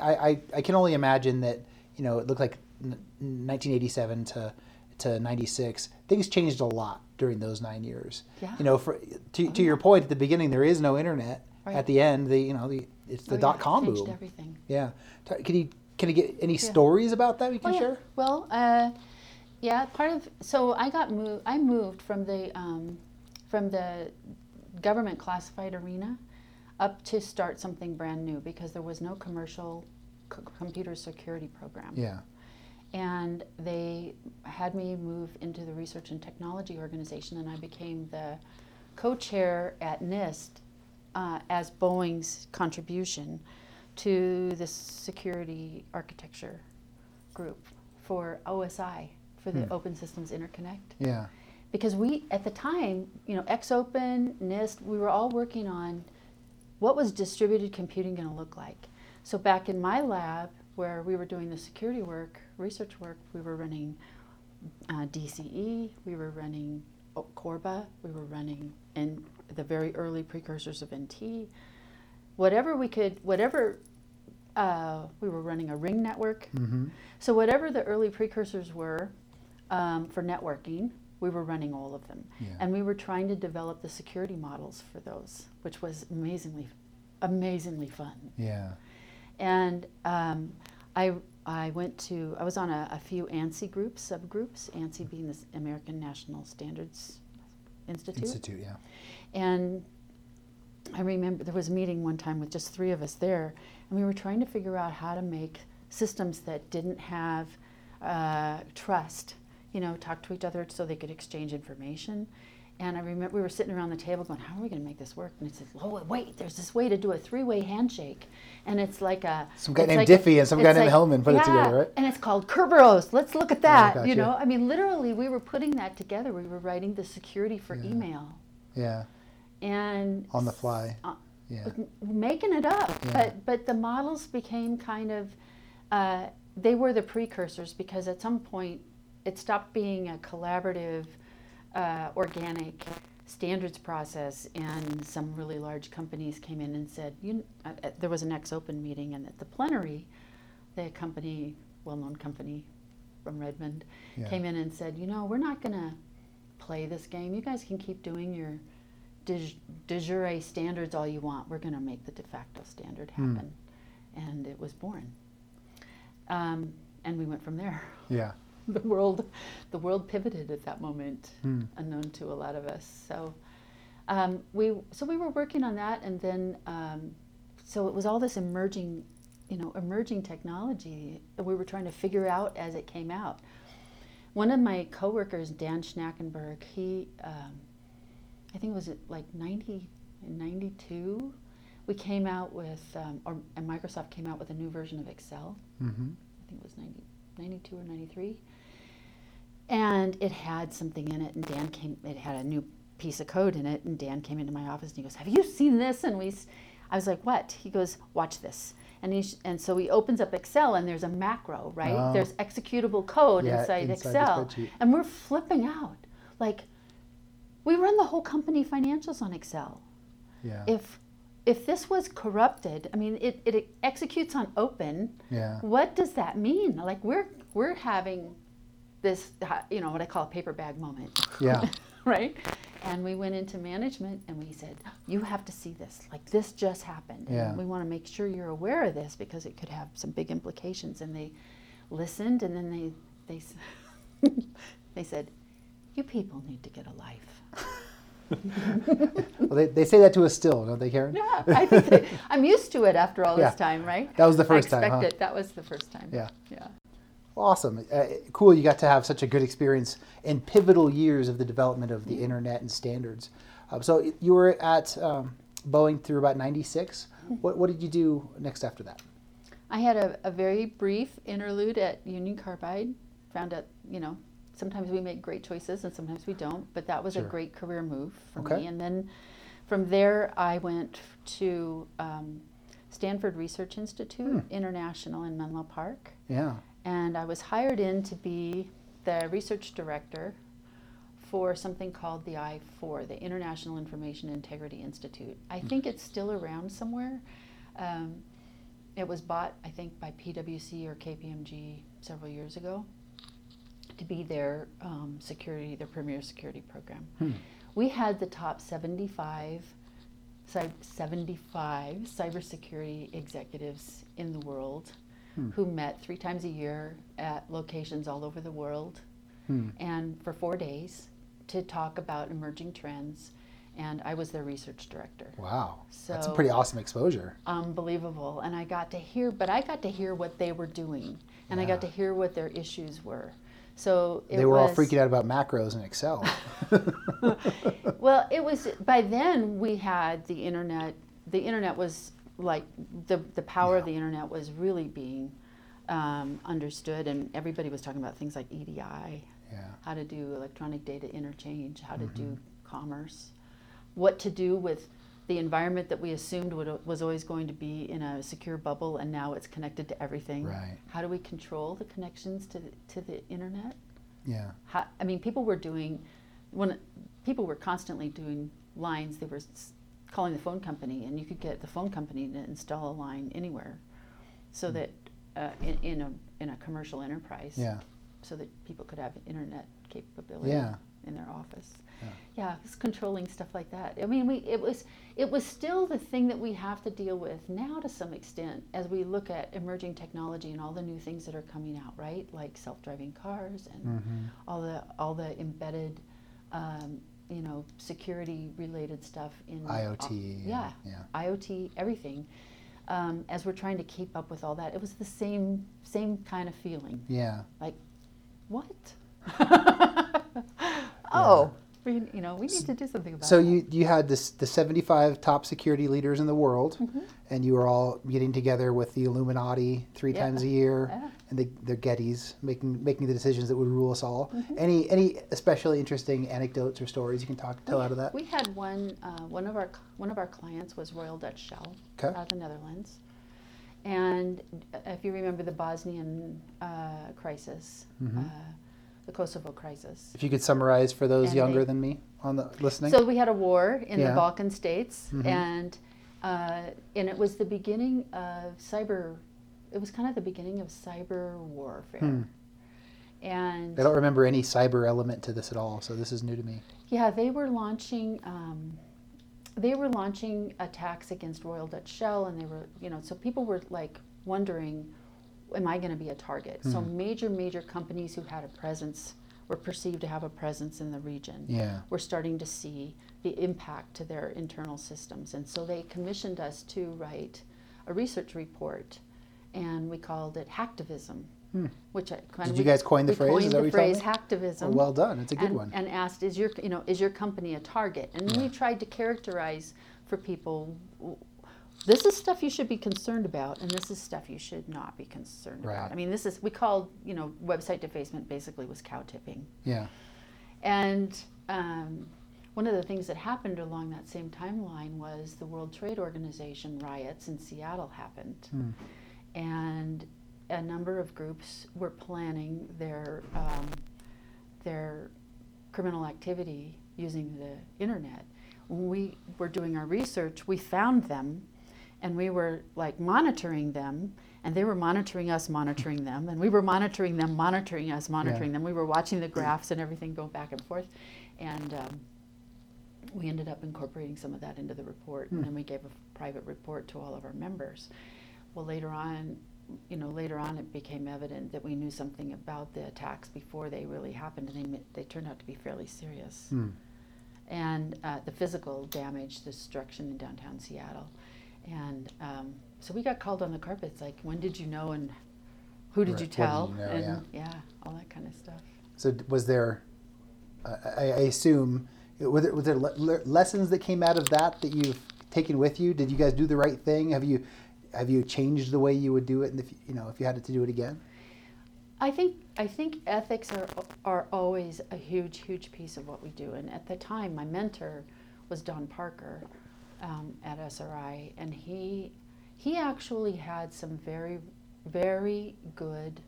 [SPEAKER 2] I, I, I can only imagine that you know it looked like 1987 to to 96. Things changed a lot during those nine years.
[SPEAKER 5] Yeah.
[SPEAKER 2] You know, for to, to your point at the beginning, there is no internet.
[SPEAKER 5] Right.
[SPEAKER 2] At the end, the you know the it's the
[SPEAKER 5] Oh, yeah,
[SPEAKER 2] dot com
[SPEAKER 5] changed
[SPEAKER 2] boom.
[SPEAKER 5] everything.
[SPEAKER 2] Yeah. Can you can you get any stories about that we can
[SPEAKER 5] Oh, yeah.
[SPEAKER 2] share?
[SPEAKER 5] Well, uh, yeah, part of so I got moved. I moved from the um, from the government classified arena up to start something brand new because there was no commercial c- computer security program.
[SPEAKER 2] Yeah.
[SPEAKER 5] And they had me move into the research and technology organization, and I became the co-chair at NIST uh, as Boeing's contribution to the security architecture group for OSI for the Open Systems Interconnect.
[SPEAKER 2] Yeah.
[SPEAKER 5] because we at the time you know X/Open nist we were all working on what was distributed computing going to look like. So back in my lab where we were doing the security work research work we were running uh, dce we were running corba we were running in the very early precursors of nt whatever we could whatever uh, we were running a ring network
[SPEAKER 2] Mm-hmm.
[SPEAKER 5] so whatever the early precursors were um, for networking, we were running all of them,
[SPEAKER 2] Yeah.
[SPEAKER 5] and we were trying to develop the security models for those, which was amazingly, amazingly fun.
[SPEAKER 2] Yeah.
[SPEAKER 5] And um, I I went to I was on a, a few ANSI groups, subgroups, ANSI being the American National Standards Institute.
[SPEAKER 2] Institute. Yeah.
[SPEAKER 5] And I remember there was a meeting one time with just three of us there, and we were trying to figure out how to make systems that didn't have uh, trust, you know, talk to each other so they could exchange information. And I remember we were sitting around the table going, "How are we going to make this work?" And it said, "Oh, wait, there's this way to do a three-way handshake, and it's like a
[SPEAKER 2] Some guy named
[SPEAKER 5] like a-
[SPEAKER 2] Diffie and some guy named Hellman put it together, right?
[SPEAKER 5] And it's called Kerberos. Let's look at that.
[SPEAKER 2] gotcha.
[SPEAKER 5] You know, I mean, literally, we were putting that together. We were writing the security for
[SPEAKER 2] Yeah.
[SPEAKER 5] email
[SPEAKER 2] Yeah.
[SPEAKER 5] and
[SPEAKER 2] On the fly.
[SPEAKER 5] uh,
[SPEAKER 2] Yeah.
[SPEAKER 5] making it up.
[SPEAKER 2] Yeah.
[SPEAKER 5] But but the models became kind of uh, they were the precursors because at some point it stopped being a collaborative, uh, organic standards process, and some really large companies came in and said, you, uh, uh, there was an X/Open meeting, and at the plenary, the company, well known company from Redmond,
[SPEAKER 2] Yeah.
[SPEAKER 5] came in and said, you know, we're not going to play this game. You guys can keep doing your de, de jure standards all you want. We're going to make the de facto standard
[SPEAKER 2] Hmm.
[SPEAKER 5] happen. And it was born. Um, and we went from there.
[SPEAKER 2] Yeah.
[SPEAKER 5] the world, the world pivoted at that moment,
[SPEAKER 2] Hmm.
[SPEAKER 5] unknown to a lot of us. So um, we, so we were working on that, and then um, so it was all this emerging, you know, emerging technology that we were trying to figure out as it came out. One of my coworkers, Dan Schnackenberg, he, um, I think it was like 90, 92, we came out with, um, or and Microsoft came out with a new version of Excel.
[SPEAKER 2] Mm-hmm.
[SPEAKER 5] I think it was 90, 92 or 93. And it had something in it and dan came it had a new piece of code in it and dan came into my office and he goes have you seen this? And we i was like what? He goes watch this. And he sh- and so he opens up excel and there's a macro right?
[SPEAKER 2] Oh.
[SPEAKER 5] there's executable code
[SPEAKER 2] Yeah,
[SPEAKER 5] inside,
[SPEAKER 2] inside
[SPEAKER 5] excel. and we're flipping out. Like we run the whole company financials on excel.
[SPEAKER 2] Yeah.
[SPEAKER 5] if if this was corrupted i mean it, it executes on open.
[SPEAKER 2] Yeah.
[SPEAKER 5] what does that mean? Like we're we're having this you know what i call a paper bag moment
[SPEAKER 2] Yeah.
[SPEAKER 5] right and we went into management and we said you have to see this like this just happened
[SPEAKER 2] Yeah.
[SPEAKER 5] and we want to make sure you're aware of this because it could have some big implications and they listened and then they they they said you people need to get a life
[SPEAKER 2] Well, they, they say that to us still, don't they, Karen?
[SPEAKER 5] yeah i think that, i'm used to it after all
[SPEAKER 2] Yeah.
[SPEAKER 5] this time right
[SPEAKER 2] That was the
[SPEAKER 5] I
[SPEAKER 2] first time, huh?
[SPEAKER 5] it. that was the first time
[SPEAKER 2] Yeah.
[SPEAKER 5] yeah
[SPEAKER 2] Awesome. Uh, cool. You got to have such a good experience in pivotal years of the development of the internet and standards. Um, so you were at um, Boeing through about 96. What, what did you do next after that?
[SPEAKER 5] I had a, a very brief interlude at Union Carbide. Found out, you know, sometimes we make great choices and sometimes we don't, but that was
[SPEAKER 2] Sure.
[SPEAKER 5] a great career move for
[SPEAKER 2] Okay.
[SPEAKER 5] me. And then from there, I went to um, Stanford Research Institute
[SPEAKER 2] Hmm.
[SPEAKER 5] International in Menlo Park.
[SPEAKER 2] Yeah.
[SPEAKER 5] And I was hired in to be the research director for something called the I4, the International Information Integrity Institute. I think it's still around somewhere. Um, it was bought, I think, by PwC or KPMG several years ago to be their um, security, their premier security program. We had the top 75, cy- 75 cybersecurity executives in the world Hmm. who met three times a year at locations all over the world. Hmm. And for four days to talk about emerging trends. And I was their research director.
[SPEAKER 2] Wow. That's a pretty awesome exposure.
[SPEAKER 5] unbelievable. And i got to hear but i got to hear what they were doing. And i got to hear what their issues were. So it
[SPEAKER 2] They were all freaking out about macros in Excel.
[SPEAKER 5] well it was by then we had the internet. The internet was like the the power of the internet was really being um, understood and everybody was talking about things like edi
[SPEAKER 2] yeah.
[SPEAKER 5] how to do electronic data interchange, how to
[SPEAKER 2] Mm-hmm.
[SPEAKER 5] do commerce, what to do with the environment that we assumed would, was always going to be in a secure bubble and now it's connected to everything.
[SPEAKER 2] Right.
[SPEAKER 5] How do we control the connections to the, to the internet?
[SPEAKER 2] Yeah.
[SPEAKER 5] How, I mean, people were doing, when people were constantly doing lines, they were calling the phone company and you could get the phone company to install a line anywhere so
[SPEAKER 2] Hmm.
[SPEAKER 5] that uh, in, in, a, in a commercial enterprise
[SPEAKER 2] Yeah.
[SPEAKER 5] so that people could have internet capability
[SPEAKER 2] Yeah.
[SPEAKER 5] in their office.
[SPEAKER 2] Yeah.
[SPEAKER 5] Yeah, it's controlling stuff like that. I mean, we it was it was still the thing that we have to deal with now to some extent as we look at emerging technology and all the new things that are coming out, right? Like self-driving cars and
[SPEAKER 2] Mm-hmm.
[SPEAKER 5] all the all the embedded, um, you know, security related stuff in
[SPEAKER 2] IoT,
[SPEAKER 5] uh, yeah,
[SPEAKER 2] yeah.
[SPEAKER 5] IoT, everything. Um, as we're trying to keep up with all that, it was the same same kind of feeling
[SPEAKER 2] Yeah.
[SPEAKER 5] like what oh we, you know we need to do something about
[SPEAKER 2] So
[SPEAKER 5] that.
[SPEAKER 2] you you had this the 75 top security leaders in the world,
[SPEAKER 5] Mm-hmm.
[SPEAKER 2] and you were all getting together with the Illuminati three
[SPEAKER 5] Yeah.
[SPEAKER 2] times a year,
[SPEAKER 5] Yeah.
[SPEAKER 2] and the the Gettys making making the decisions that would rule us all.
[SPEAKER 5] Mm-hmm.
[SPEAKER 2] Any any especially interesting anecdotes or stories you can talk tell out of that?
[SPEAKER 5] we had one uh, one of our one of our clients was Royal Dutch Shell
[SPEAKER 2] Okay.
[SPEAKER 5] out of the Netherlands and if you remember the Bosnian uh, crisis
[SPEAKER 2] Mm-hmm.
[SPEAKER 5] uh, the Kosovo crisis
[SPEAKER 2] If you could summarize for those
[SPEAKER 5] And
[SPEAKER 2] younger
[SPEAKER 5] they-
[SPEAKER 2] than me on the listening.
[SPEAKER 5] So we had a war in
[SPEAKER 2] Yeah.
[SPEAKER 5] the Balkan states,
[SPEAKER 2] Mhm.
[SPEAKER 5] and uh, and it was the beginning of cyber. It was kind of the beginning of cyber warfare,
[SPEAKER 2] Hmm.
[SPEAKER 5] and
[SPEAKER 2] I don't remember any cyber element to this at all, so this is new to me.
[SPEAKER 5] yeah, they were launching. Um, they were launching attacks against Royal Dutch Shell, and they were, you know, so people were like wondering, am I going to be a target? So
[SPEAKER 2] Hmm.
[SPEAKER 5] major, major companies who had a presence were perceived to have a presence in the region
[SPEAKER 2] Yeah.
[SPEAKER 5] we're starting to see the impact to their internal systems. And so they commissioned us to write a research report, and we called it hacktivism. Which I kind
[SPEAKER 2] Hmm. Did you guys coin the phrase?
[SPEAKER 5] Coined the phrase hacktivism.
[SPEAKER 2] Oh, well done. It's a good
[SPEAKER 5] and,
[SPEAKER 2] one.
[SPEAKER 5] And asked, "Is your you know is your company a target?" And we tried to characterize for people this is stuff you should be concerned about, and this is stuff you should not be concerned
[SPEAKER 2] Right.
[SPEAKER 5] about. I mean, this is we called you know website defacement basically was cow tipping,
[SPEAKER 2] Yeah.
[SPEAKER 5] and um, one of the things that happened along that same timeline was the World Trade Organization riots in Seattle happened, and a number of groups were planning their um, their criminal activity using the internet. When we were doing our research, we found them and we were like monitoring them and they were monitoring us monitoring them and we were monitoring them monitoring us monitoring them. We were watching the graphs and everything go back and forth and um, we ended up incorporating some of that into the report and then we gave a private report to all of our members. Well later on you know later on it became evident that we knew something about the attacks before they really happened and they, they turned out to be fairly serious.
[SPEAKER 2] Hmm.
[SPEAKER 5] and uh, the physical damage, the destruction in downtown Seattle. And um, so we got called on the carpets like, when did you know and who did
[SPEAKER 2] Right,
[SPEAKER 5] you
[SPEAKER 2] what did
[SPEAKER 5] tell?
[SPEAKER 2] you know,
[SPEAKER 5] and yeah. all that kind of stuff.
[SPEAKER 2] So d- was there? Uh, I, I assume was there, was there le- le- lessons that came out of that that you've taken with you? Did you guys do the right thing? Have you have you changed the way you would do it? And if you- you know if you had to do it again?
[SPEAKER 5] I think I think ethics are are always a huge huge piece of what we do. And at the time, my mentor was Don Parker um, at SRI, and he he actually had some very very good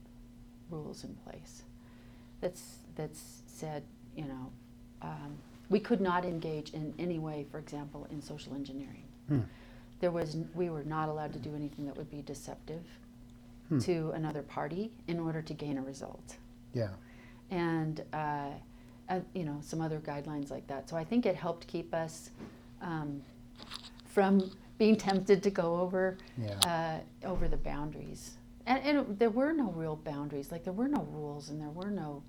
[SPEAKER 5] rules in place. That's that's said, you know, um, we could not engage in any way, for example, in social engineering.
[SPEAKER 2] Hmm.
[SPEAKER 5] There was we were not allowed to do anything that would be deceptive
[SPEAKER 2] Hmm.
[SPEAKER 5] to another party in order to gain a result
[SPEAKER 2] Yeah.
[SPEAKER 5] and uh, uh, you know some other guidelines like that. So I think it helped keep us um, from being tempted to go over
[SPEAKER 2] Yeah.
[SPEAKER 5] uh, over the boundaries. And, and there were no real boundaries. Like there were no rules, and there were no.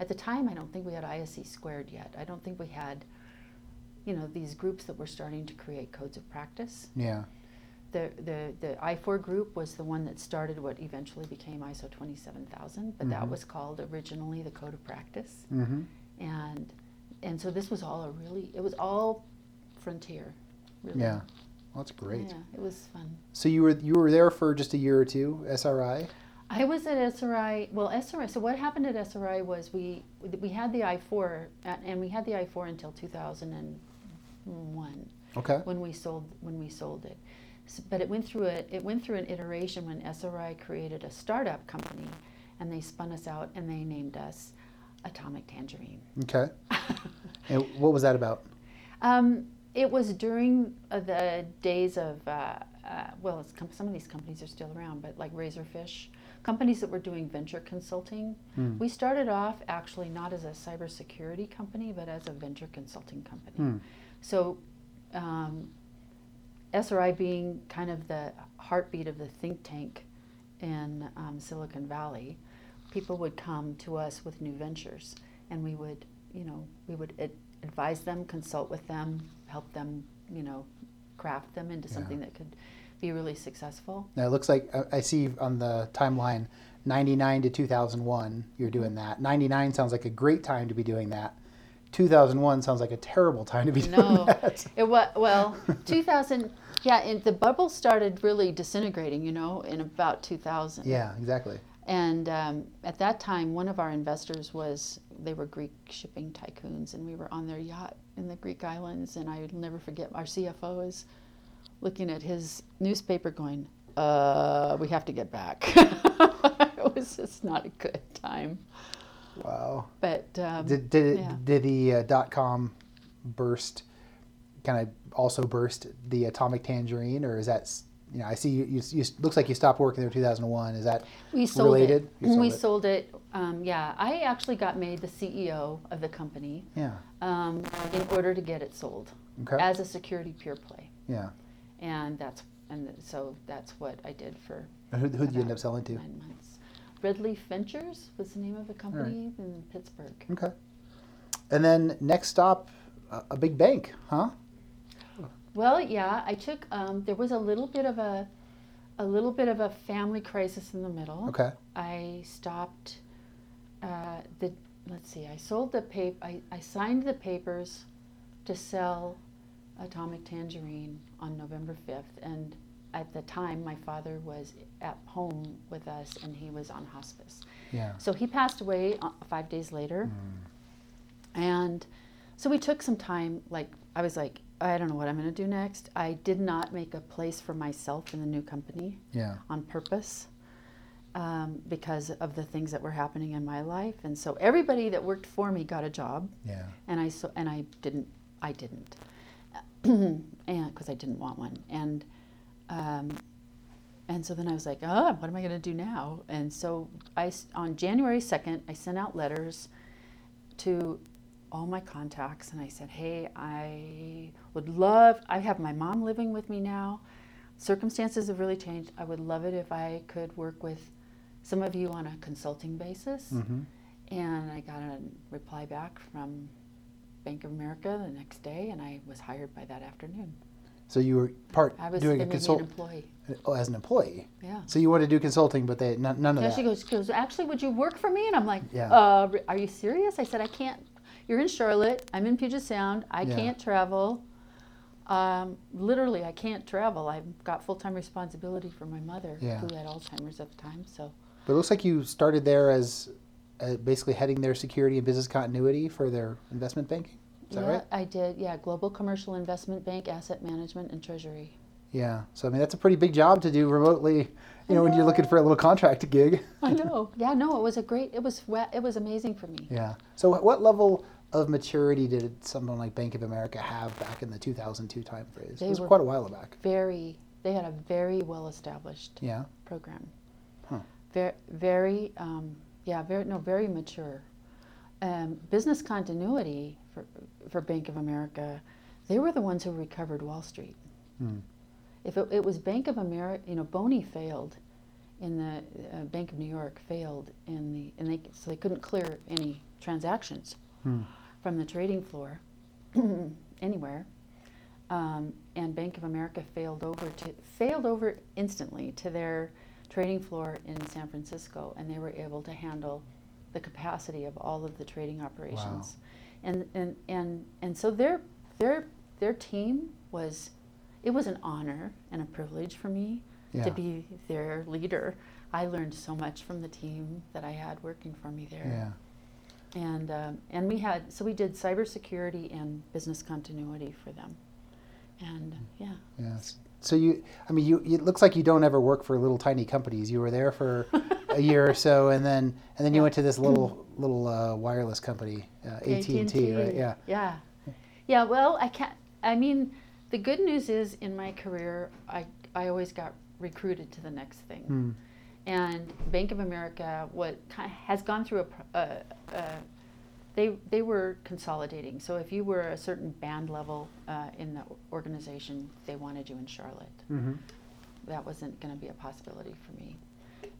[SPEAKER 5] At the time, I don't think we had ISC squared yet. I don't think we had, you know, these groups that were starting to create codes of practice.
[SPEAKER 2] Yeah.
[SPEAKER 5] The, the, the I4 group was the one that started what eventually became ISO 27000, but that
[SPEAKER 2] Mhm.
[SPEAKER 5] was called originally the Code of Practice.
[SPEAKER 2] Mm-hmm.
[SPEAKER 5] And, and so this was all a really, it was all frontier, really.
[SPEAKER 2] Yeah. Well, that's great.
[SPEAKER 5] Yeah, it was fun.
[SPEAKER 2] So you were you were there for just a year or two, SRI.
[SPEAKER 5] I was at SRI. Well, SRI. So what happened at SRI was we we had the I4, uh, and we had the I4 until 2001
[SPEAKER 2] Okay.
[SPEAKER 5] when we sold when we sold it. S but it went through a it went through an iteration when SRI created a startup company, and they spun us out and they named us Atomic Tangerine.
[SPEAKER 2] Okay. and what was that about?
[SPEAKER 5] Um, it was during uh, the days of, uh, uh, well, it's com- some of these companies are still around, but like Razorfish, companies that were doing venture consulting.
[SPEAKER 2] Hmm.
[SPEAKER 5] We started off actually not as a cybersecurity company, but as a venture consulting company.
[SPEAKER 2] Hmm.
[SPEAKER 5] So, um, SRI being kind of the heartbeat of the think tank in um, Silicon Valley, people would come to us with new ventures, and we would, you know, we would ad- advise them, consult with them, help them, you know, craft them into
[SPEAKER 2] Yeah.
[SPEAKER 5] something that could be really successful.
[SPEAKER 2] Now it looks like I- I see on the timeline, 99 to 2001. You're doing mm-hmm. that. 99 sounds like a great time to be doing that. 2001 sounds like a terrible time to be doing
[SPEAKER 5] No,
[SPEAKER 2] that.
[SPEAKER 5] it was well, 2000. Yeah, and the bubble started really disintegrating, you know, in about 2000.
[SPEAKER 2] Yeah, exactly.
[SPEAKER 5] And um, at that time, one of our investors was, they were Greek shipping tycoons, and we were on their yacht in the Greek islands. And I'll never forget, our CFO is looking at his newspaper going, uh, we have to get back. it was just not a good time.
[SPEAKER 2] Wow.
[SPEAKER 5] But um,
[SPEAKER 2] Did did it,
[SPEAKER 5] yeah.
[SPEAKER 2] did the uh, dot com burst kind of also burst the atomic tangerine, or is that you know I see you, you, you looks like you stopped working there in 2001. Is that
[SPEAKER 5] We sold
[SPEAKER 2] related?
[SPEAKER 5] it.
[SPEAKER 2] Sold
[SPEAKER 5] we
[SPEAKER 2] it.
[SPEAKER 5] sold it. Um, yeah, I actually got made the CEO of the company
[SPEAKER 2] yeah
[SPEAKER 5] um, in order to get it sold
[SPEAKER 2] okay
[SPEAKER 5] as a security pure play,
[SPEAKER 2] yeah.
[SPEAKER 5] and that's and so that's what I did for
[SPEAKER 2] And Who who did you end up selling to?
[SPEAKER 5] nine months. Red Leaf Ventures was the name of the company in Pittsburgh.
[SPEAKER 2] Okay. And then next stop, a big bank, huh?
[SPEAKER 5] Well, yeah, I took. Um, there was a little bit of a, a little bit of a family crisis in the middle.
[SPEAKER 2] Okay.
[SPEAKER 5] I stopped uh, the. Let's see. I sold the paper. I, I signed the papers to sell Atomic Tangerine on November fifth, and at the time, my father was at home with us and he was on hospice.
[SPEAKER 2] Yeah.
[SPEAKER 5] So he passed away uh, five days later. And so we took some time, like, I was like, I don't know what I'm going to do next. I did not make a place for myself in the new company
[SPEAKER 2] Yeah.
[SPEAKER 5] on purpose um, because of the things that were happening in my life. And so everybody that worked for me got a job
[SPEAKER 2] Yeah.
[SPEAKER 5] and I so and I didn't I didn't and because I didn't want one and um, and so then I was like oh what am I going to do now and so I on January 2nd I sent out letters to all my contacts and I said hey I would love I have my mom living with me now circumstances have really changed I would love it if I could work with some of you on a consulting basis
[SPEAKER 2] Mm-hmm.
[SPEAKER 5] and I got a reply back from Bank of America the next day, and I was hired by that afternoon.
[SPEAKER 2] So you were part
[SPEAKER 5] I was
[SPEAKER 2] doing a
[SPEAKER 5] made an
[SPEAKER 2] consult
[SPEAKER 5] employee.
[SPEAKER 2] oh, as an employee.
[SPEAKER 5] Yeah.
[SPEAKER 2] So you wanted to do consulting, but they none, none of
[SPEAKER 5] Yeah,
[SPEAKER 2] that.
[SPEAKER 5] she goes, she goes, actually, would you work for me? And I'm like,
[SPEAKER 2] Yeah.
[SPEAKER 5] uh, are you serious? I said, I can't. You're in Charlotte. I'm in Puget Sound. I
[SPEAKER 2] Yeah.
[SPEAKER 5] can't travel. Um, literally, I can't travel. I've got full time responsibility for my mother,
[SPEAKER 2] Yeah.
[SPEAKER 5] who had Alzheimer's at the time. So,
[SPEAKER 2] But it looks like you started there as uh, basically heading their security and business continuity for their investment banking. Is that
[SPEAKER 5] yeah,
[SPEAKER 2] right?
[SPEAKER 5] I did. Yeah, Global Commercial Investment Bank, Asset Management, and Treasury.
[SPEAKER 2] Yeah. So I mean, that's a pretty big job to do remotely. You know, when you're looking for a little contract gig.
[SPEAKER 5] I know. Yeah, no, it was a great. It was it was amazing for me.
[SPEAKER 2] Yeah. So what level of maturity did someone like Bank of America have back in the 2002 time phase?
[SPEAKER 5] They
[SPEAKER 2] it was
[SPEAKER 5] were-
[SPEAKER 2] quite a while back.
[SPEAKER 5] Very. They had a very well established
[SPEAKER 2] Yeah.
[SPEAKER 5] program.
[SPEAKER 2] Huh.
[SPEAKER 5] Very, very, um, yeah, very, no, very mature. Um, business continuity for, for Bank of America, they were the ones who recovered Wall Street.
[SPEAKER 2] Hmm.
[SPEAKER 5] If it, it was Bank of America, you know, Boney failed in the uh, Bank of New York failed in the, and they so they couldn't clear any transactions
[SPEAKER 2] Hmm.
[SPEAKER 5] From the trading floor anywhere. Um, and Bank of America failed over to failed over instantly to their trading floor in San Francisco, and they were able to handle the capacity of all of the trading operations. And, and and and so their their their team was it was an honor and a privilege for me
[SPEAKER 2] Yeah.
[SPEAKER 5] to be their leader. I learned so much from the team that I had working for me there
[SPEAKER 2] Yeah.
[SPEAKER 5] And um, and we had so we did cybersecurity and business continuity for them, and yeah,
[SPEAKER 2] Yes. So you, I mean, you. It looks like you don't ever work for little tiny companies. You were there for a year or so, and then and then you
[SPEAKER 5] Yeah.
[SPEAKER 2] went to this little little uh, wireless company, uh, AT and T, right? Yeah.
[SPEAKER 5] yeah, yeah. Well, I can't. I mean, the good news is in my career, I I always got recruited to the next thing,
[SPEAKER 2] Hmm.
[SPEAKER 5] And Bank of America what has gone through a. a, a they, they were consolidating. So if you were a certain band level uh, in the organization, they wanted you in Charlotte.
[SPEAKER 2] hmm
[SPEAKER 5] that wasn't going to be a possibility for me.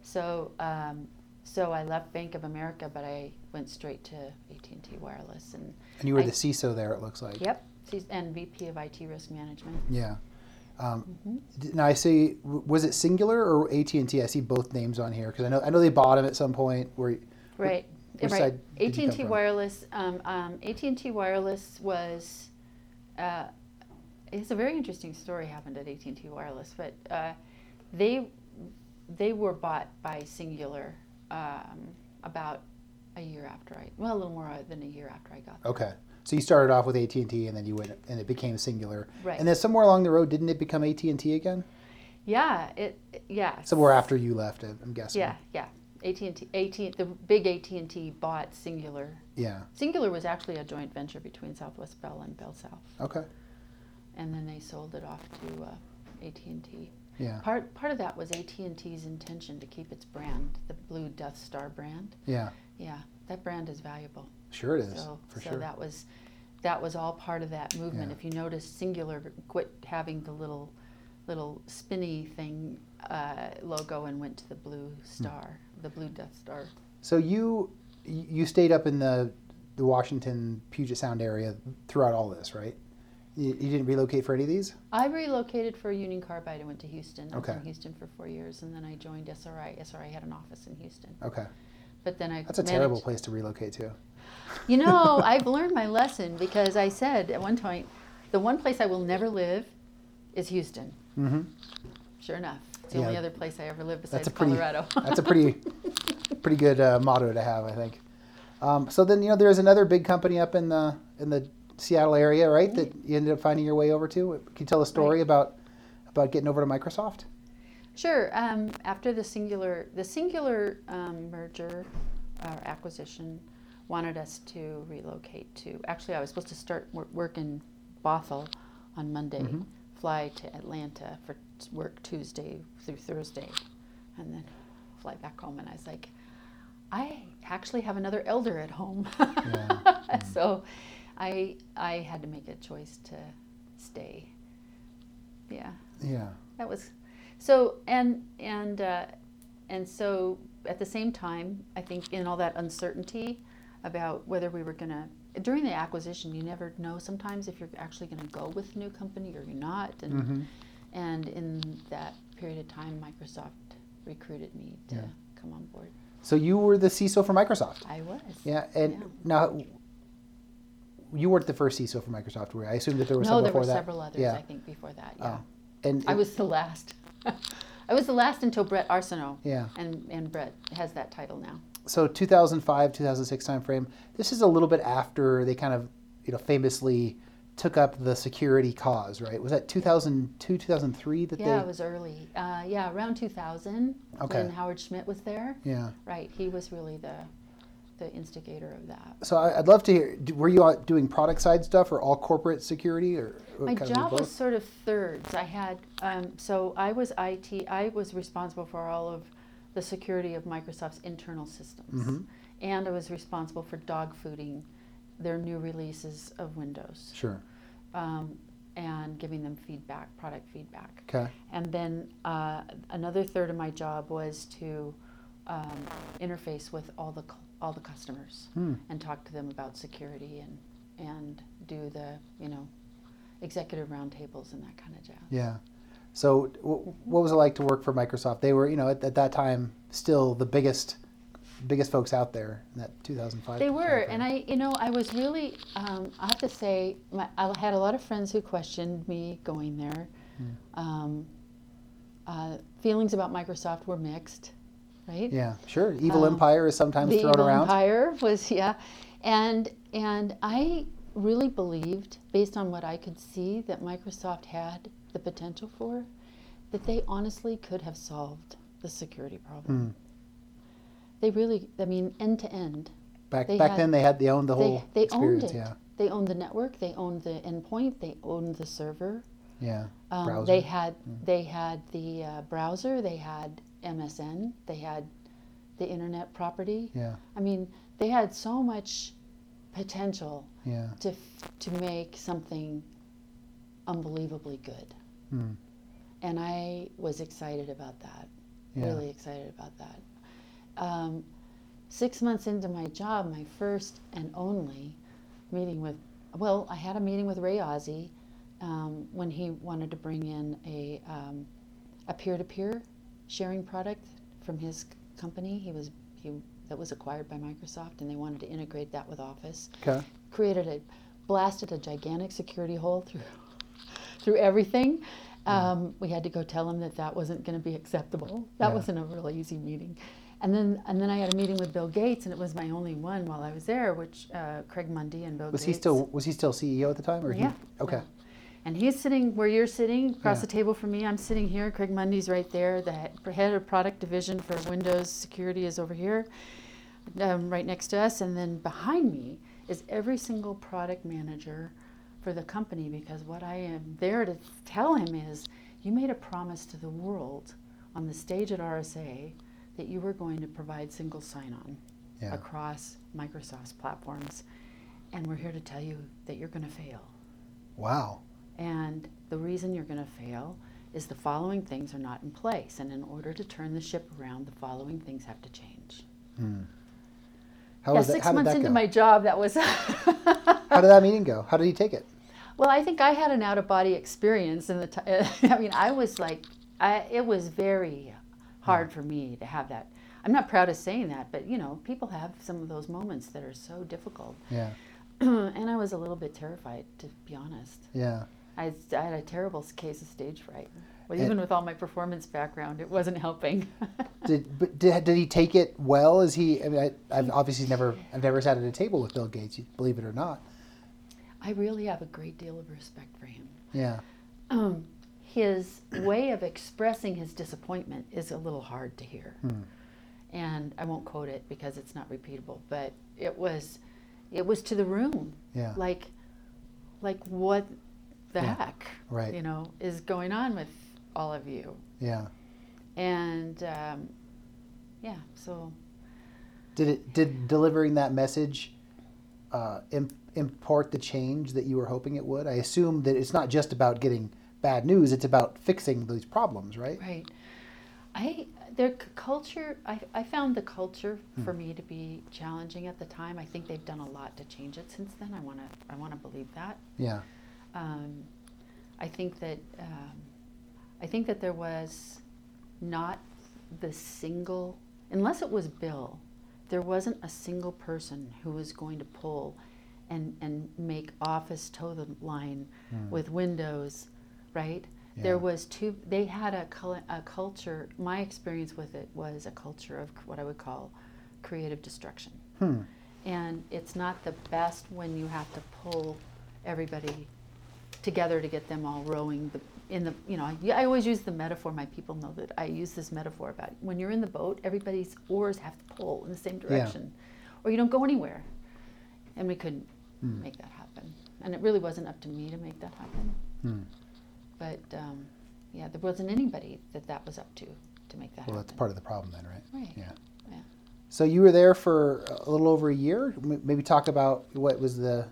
[SPEAKER 5] So, um, so I left Bank of America, but I went straight to AT&T Wireless, and
[SPEAKER 2] And you were
[SPEAKER 5] I-
[SPEAKER 2] the CISO there. It looks like.
[SPEAKER 5] yep, and VP of IT Risk Management.
[SPEAKER 2] Yeah. Um,
[SPEAKER 5] Mm-hmm.
[SPEAKER 2] Now I see. Was it Cingular or AT and T? I see both names on here because I know I know they bought them at some point. Where
[SPEAKER 5] Right,
[SPEAKER 2] which
[SPEAKER 5] right.
[SPEAKER 2] side did you come
[SPEAKER 5] AT&T? Wireless. Um, um, AT&T Wireless was. Uh, it's a very interesting story happened at AT&T Wireless, but uh, they they were bought by Cingular um, about a year after I. Well, a little more than a year after I got there.
[SPEAKER 2] Okay. So you started off with AT and T, and then you went, and it became Cingular.
[SPEAKER 5] Right.
[SPEAKER 2] And then somewhere along the road, didn't it become AT and T again?
[SPEAKER 5] Yeah, it. Yeah.
[SPEAKER 2] Somewhere after you left, I'm I'm guessing.
[SPEAKER 5] Yeah, yeah. AT&T, AT, the big AT&T bought Cingular.
[SPEAKER 2] Yeah.
[SPEAKER 5] Cingular was actually a joint venture between Southwest Bell and Bell South,
[SPEAKER 2] Okay.
[SPEAKER 5] and then they sold it off to uh, AT&T.
[SPEAKER 2] Yeah.
[SPEAKER 5] Part part of that was AT&T's intention to keep its brand, the Blue Death Star brand.
[SPEAKER 2] Yeah.
[SPEAKER 5] Yeah, that brand is valuable.
[SPEAKER 2] Sure it is.
[SPEAKER 5] So,
[SPEAKER 2] for
[SPEAKER 5] so
[SPEAKER 2] sure.
[SPEAKER 5] that was that was all part of that movement.
[SPEAKER 2] Yeah.
[SPEAKER 5] If you notice, Cingular quit having the little little spinny thing uh, logo and went to the blue
[SPEAKER 2] Hmm.
[SPEAKER 5] star, the blue Death Star.
[SPEAKER 2] So you you stayed up in the the Washington Puget Sound area throughout all this, right? You, you didn't relocate for any of these?
[SPEAKER 5] I relocated for Union Carbide. I went to Houston. I was
[SPEAKER 2] Okay.
[SPEAKER 5] in Houston for four years, and then I joined SRI. SRI had an office in Houston,
[SPEAKER 2] Okay.
[SPEAKER 5] but then I
[SPEAKER 2] That's a
[SPEAKER 5] managed-
[SPEAKER 2] terrible place to relocate to.
[SPEAKER 5] You know, I've learned my lesson because I said at one point, the one place I will never live is Houston.
[SPEAKER 2] Mm-hmm.
[SPEAKER 5] sure enough. It's the
[SPEAKER 2] Yeah.
[SPEAKER 5] only other place I ever lived besides
[SPEAKER 2] That's a pretty.
[SPEAKER 5] Colorado.
[SPEAKER 2] that's a pretty, pretty good uh, motto to have, I think. Um, so then you know there's another big company up in the in the Seattle area, right? That you ended up finding your way over to. Can you tell a story
[SPEAKER 5] Right.
[SPEAKER 2] about about getting over to Microsoft?
[SPEAKER 5] Sure. Um, after the cingular, the cingular um, merger or acquisition wanted us to relocate to. Actually, I was supposed to start wor- work in Bothell on Monday, fly to Atlanta for t- work Tuesday through Thursday, and then fly back home. And I was like, I actually have another elder at home, so I I had to make a choice to stay. Yeah
[SPEAKER 2] Yeah.
[SPEAKER 5] that was so and and uh, and so at the same time i think in all that uncertainty about whether we were going to during the acquisition you never know sometimes if you're actually going to go with a new company or you're not and mm-hmm. and in that period of time microsoft recruited me to
[SPEAKER 2] Yeah.
[SPEAKER 5] come on board
[SPEAKER 2] So you were the CISO for Microsoft.
[SPEAKER 5] i was
[SPEAKER 2] Yeah, and
[SPEAKER 5] Yeah.
[SPEAKER 2] now you weren't the first CISO for Microsoft, were you? I assume that there were
[SPEAKER 5] no
[SPEAKER 2] some
[SPEAKER 5] there
[SPEAKER 2] before
[SPEAKER 5] were
[SPEAKER 2] that.
[SPEAKER 5] several others
[SPEAKER 2] Yeah.
[SPEAKER 5] i think before that oh. yeah
[SPEAKER 2] Oh. And
[SPEAKER 5] i was the last i was the last until Bret Arsenault
[SPEAKER 2] Yeah.
[SPEAKER 5] and and Bret has that title now
[SPEAKER 2] so 2005 2006 timeframe this is a little bit after they kind of you know famously took up the security cause right was that 2002 2003 that
[SPEAKER 5] Yeah,
[SPEAKER 2] they
[SPEAKER 5] it was early. Uh, yeah, around 2000
[SPEAKER 2] Okay.
[SPEAKER 5] when Howard Schmidt was there.
[SPEAKER 2] yeah
[SPEAKER 5] Right, he was really the the instigator of that.
[SPEAKER 2] so I, i'd love to hear were you doing product side stuff or all corporate security or or
[SPEAKER 5] My job was sort of thirds. I had um, so I was IT. I was responsible for all of the security of Microsoft's internal systems,
[SPEAKER 2] Mm-hmm.
[SPEAKER 5] and I was responsible for dog fooding their new releases of Windows
[SPEAKER 2] sure
[SPEAKER 5] um, and giving them feedback, product feedback.
[SPEAKER 2] okay
[SPEAKER 5] And then uh, another third of my job was to um, interface with all the all the customers
[SPEAKER 2] Hmm.
[SPEAKER 5] and talk to them about security and and do the you know executive roundtables and that kind of jazz.
[SPEAKER 2] yeah so w- what was it like to work for microsoft they were you know at, at that time still the biggest biggest folks out there in that 2005
[SPEAKER 5] They were, and I, you know, I was really, um, I have to say, my, I had a lot of friends who questioned me going there.
[SPEAKER 2] Hmm.
[SPEAKER 5] Um, uh, feelings about Microsoft were mixed, right?
[SPEAKER 2] yeah sure evil
[SPEAKER 5] Um,
[SPEAKER 2] empire is sometimes
[SPEAKER 5] the
[SPEAKER 2] thrown
[SPEAKER 5] Evil
[SPEAKER 2] around
[SPEAKER 5] Empire was yeah, and and I really believed, based on what I could see, that Microsoft had the potential for, that they honestly could have solved the security problem.
[SPEAKER 2] Hmm.
[SPEAKER 5] They really, I mean, end to end,
[SPEAKER 2] Back
[SPEAKER 5] They
[SPEAKER 2] back
[SPEAKER 5] had-
[SPEAKER 2] then, they had they owned the whole
[SPEAKER 5] they
[SPEAKER 2] experience.
[SPEAKER 5] owned it.
[SPEAKER 2] Yeah,
[SPEAKER 5] They owned the network. They owned the endpoint. They owned the server.
[SPEAKER 2] yeah.
[SPEAKER 5] Um,
[SPEAKER 2] Browser.
[SPEAKER 5] They had they had the uh, browser. They had MSN. They had the internet property.
[SPEAKER 2] yeah,
[SPEAKER 5] I mean, they had so much potential
[SPEAKER 2] yeah.
[SPEAKER 5] to f- to make something unbelievably good,
[SPEAKER 2] Hmm.
[SPEAKER 5] and I was excited about that.
[SPEAKER 2] Yeah.
[SPEAKER 5] Really excited about that. Um, six months into my job, my first and only meeting with well, I had a meeting with Ray Ozzie um, when he wanted to bring in a um, a peer-to-peer sharing product from his company. He was he that was acquired by Microsoft, and they wanted to integrate that with Office.
[SPEAKER 2] Okay.
[SPEAKER 5] Created a blasted a gigantic security hole through through everything. Um, we had to go tell him that that wasn't going to be acceptable. That
[SPEAKER 2] Yeah.
[SPEAKER 5] wasn't a real easy meeting. And then and then I had a meeting with Bill Gates, and it was my only one while I was there, which uh, Craig Mundie and Bill
[SPEAKER 2] Was
[SPEAKER 5] Gates.
[SPEAKER 2] he still was he still CEO at the time, or
[SPEAKER 5] Yeah.
[SPEAKER 2] he? Okay.
[SPEAKER 5] yeah. And he's sitting where you're sitting, across
[SPEAKER 2] Yeah.
[SPEAKER 5] the table from me. I'm sitting here. Craig Mundie's right there. The head of product division for Windows security is over here, um, right next to us. And then behind me is every single product manager for the company because what I am there to tell him is you made a promise to the world on the stage at RSA that you were going to provide single sign on
[SPEAKER 2] Yeah.
[SPEAKER 5] across Microsoft's platforms. And we're here to tell you that you're going to fail.
[SPEAKER 2] Wow.
[SPEAKER 5] And the reason you're going to fail is the following things are not in place. And in order to turn the ship around, the following things have to change. Hmm.
[SPEAKER 2] How
[SPEAKER 5] yeah,
[SPEAKER 2] was that?
[SPEAKER 5] six
[SPEAKER 2] did
[SPEAKER 5] months
[SPEAKER 2] that
[SPEAKER 5] into
[SPEAKER 2] go?
[SPEAKER 5] my job, that was.
[SPEAKER 2] How did that meeting go? How did he take it?
[SPEAKER 5] Well, I think I had an out of body experience in the. T- I mean, I was like, I, it was very hard for me to have that. I'm not proud of saying that, but you know, people have some of those moments that are so difficult.
[SPEAKER 2] Yeah.
[SPEAKER 5] and I was a little bit terrified, to be honest.
[SPEAKER 2] Yeah.
[SPEAKER 5] I, I had a terrible case of stage fright. Well,
[SPEAKER 2] And-
[SPEAKER 5] even with all my performance background, it wasn't helping.
[SPEAKER 2] Did but did, did he take it well? Is he? I mean, I, I've obviously never I've never sat at a table with Bill Gates. Believe it or not.
[SPEAKER 5] I really have a great deal of respect for him.
[SPEAKER 2] Yeah.
[SPEAKER 5] Um, his way of expressing his disappointment is a little hard to hear. And I won't quote it because it's not repeatable, but it was it was to the room.
[SPEAKER 2] Yeah.
[SPEAKER 5] Like like what the
[SPEAKER 2] Yeah.
[SPEAKER 5] heck
[SPEAKER 2] Right.
[SPEAKER 5] you know is going on with all of you.
[SPEAKER 2] Yeah.
[SPEAKER 5] And um, yeah, so
[SPEAKER 2] Did it? Did delivering that message uh, im- impart the change that you were hoping it would? I assume that it's not just about getting bad news; it's about fixing these problems, right?
[SPEAKER 5] Right. I their culture. I, I found the culture for me to be challenging at the time. I think they've done a lot to change it since then. I want to I want to believe that.
[SPEAKER 2] Yeah.
[SPEAKER 5] Um, I think that um, I think that there was not the single unless it was Bill. There wasn't a single person who was going to pull and and make office toe the line with Windows, right? There was two. They had a, a culture. My experience with it was a culture of what I would call creative destruction.
[SPEAKER 2] Hmm.
[SPEAKER 5] And it's not the best when you have to pull everybody together to get them all rowing the, in the, you know, I, I always use the metaphor, my people know that I use this metaphor about when you're in the boat, everybody's oars have to pull in the same direction or you don't go anywhere. And we couldn't make that happen. And it really wasn't up to me to make that happen.
[SPEAKER 2] Hmm.
[SPEAKER 5] But um, yeah, there wasn't anybody that that was up to to make that happen.
[SPEAKER 2] Well,
[SPEAKER 5] happen.
[SPEAKER 2] that's part of the problem then, right?
[SPEAKER 5] Right.
[SPEAKER 2] Yeah.
[SPEAKER 5] Yeah.
[SPEAKER 2] So you were there for a little over a year. Maybe talk about what was the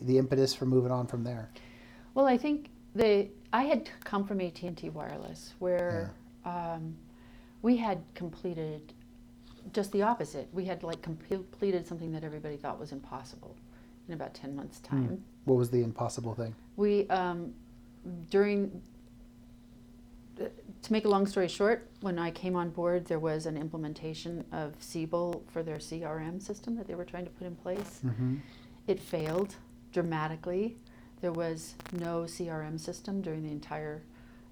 [SPEAKER 2] the impetus for moving on from there.
[SPEAKER 5] Well, I think the I had come from AT and T Wireless, where um, we had completed just the opposite. We had like completed something that everybody thought was impossible in about ten months' time.
[SPEAKER 2] What was the impossible thing?
[SPEAKER 5] We um, during uh, to make a long story short, when I came on board, there was an implementation of Siebel for their CRM system that they were trying to put in place.
[SPEAKER 2] Mm-hmm.
[SPEAKER 5] It failed dramatically. There was no CRM system during the entire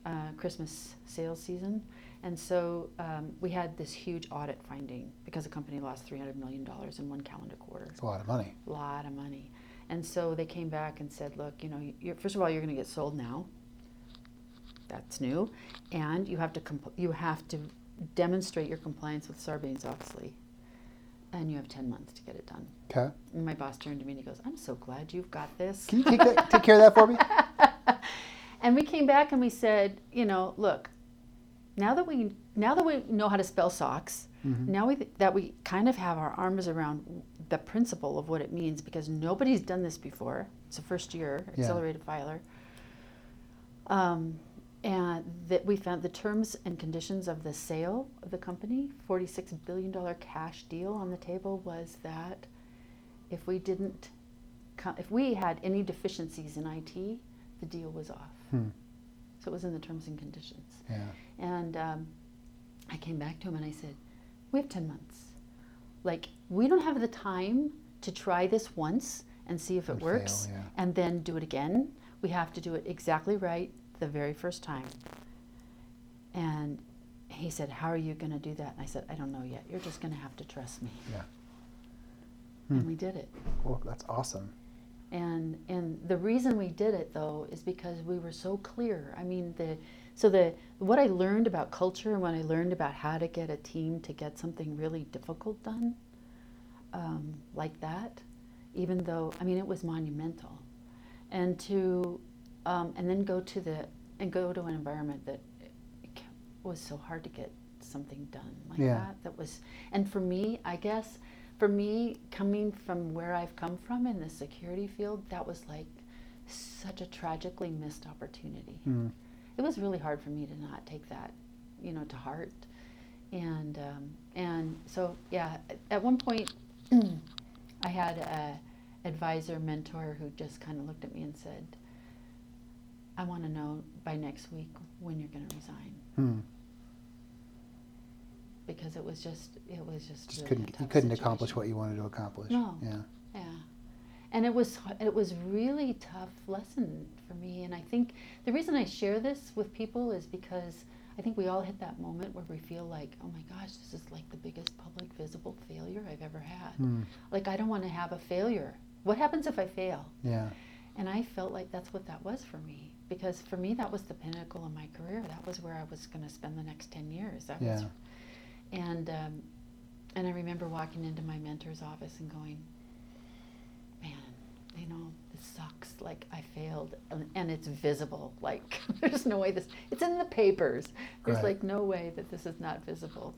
[SPEAKER 5] uh, Christmas sales season. And so um, we had this huge audit finding because the company lost $300 million in one calendar quarter.
[SPEAKER 2] It's a lot of money.
[SPEAKER 5] A lot of money. And so they came back and said, look, you know, you're, first of all, you're going to get sold now. That's new. And you have to, compl- you have to demonstrate your compliance with Sarbanes-Oxley. And you have 10 months to get it done.
[SPEAKER 2] Okay.
[SPEAKER 5] And my boss turned to me and he goes, I'm so glad you've got this.
[SPEAKER 2] Can you take, that, take care of that for me?
[SPEAKER 5] And we came back and we said, you know, look, now that we now that we know how to spell socks, now we, that we kind of have our arms around the principle of what it means because nobody's done this before. It's a first year
[SPEAKER 2] Yeah.
[SPEAKER 5] accelerated filer. Um, and that we found the terms and conditions of the sale of the company, $46 billion cash deal on the table, was that if we didn't, if we had any deficiencies in IT, the deal was off.
[SPEAKER 2] Hmm.
[SPEAKER 5] So it was in the terms and conditions.
[SPEAKER 2] Yeah.
[SPEAKER 5] And um, I came back to him and I said, We have 10 months. Like, we don't have the time to try this once and see if it
[SPEAKER 2] And
[SPEAKER 5] works
[SPEAKER 2] fail, yeah.
[SPEAKER 5] and then do it again. We have to do it exactly right the very first time. And he said, How are you going to do that? And I said, I don't know yet. You're just going to have to trust me.
[SPEAKER 2] Yeah.
[SPEAKER 5] And we did it.
[SPEAKER 2] Well, that's awesome.
[SPEAKER 5] And and the reason we did it though is because we were so clear. I mean the so the what I learned about culture and what I learned about how to get a team to get something really difficult done, um, like that, even though I mean it was monumental, and to um, and then go to the and go to an environment that was so hard to get something done like
[SPEAKER 2] Yeah.
[SPEAKER 5] that. That was and for me, I guess for me, coming from where I've come from in the security field, that was like such a tragically missed opportunity.
[SPEAKER 2] Mm.
[SPEAKER 5] It was really hard for me to not take that, you know, to heart. And um, and so yeah, at- at one point, I had a advisor mentor who just kind of looked at me and said, "I want to know by next week when you're going to resign."
[SPEAKER 2] Hmm.
[SPEAKER 5] Because it was just, it was just,
[SPEAKER 2] Just
[SPEAKER 5] really
[SPEAKER 2] couldn't you couldn't accomplish what you wanted to accomplish.
[SPEAKER 5] No.
[SPEAKER 2] Yeah.
[SPEAKER 5] Yeah, and it was it was really tough lesson for me, and I think the reason I share this with people is because I think we all hit that moment where we feel like, oh my gosh, this is like the biggest public visible failure I've ever had.
[SPEAKER 2] Hmm.
[SPEAKER 5] Like, I don't want to have a failure. What happens if I fail?
[SPEAKER 2] Yeah.
[SPEAKER 5] And I felt like that's what that was for me. Because for me, that was the pinnacle of my career. That was where I was going to spend the next 10 years. That was,
[SPEAKER 2] Yeah.
[SPEAKER 5] and, um, and I remember walking into my mentor's office and going, man, you know, this sucks. Like, I failed. And, and it's visible. Like, there's no way this, it's in the papers. There's
[SPEAKER 2] Right.
[SPEAKER 5] like no way that this is not visible.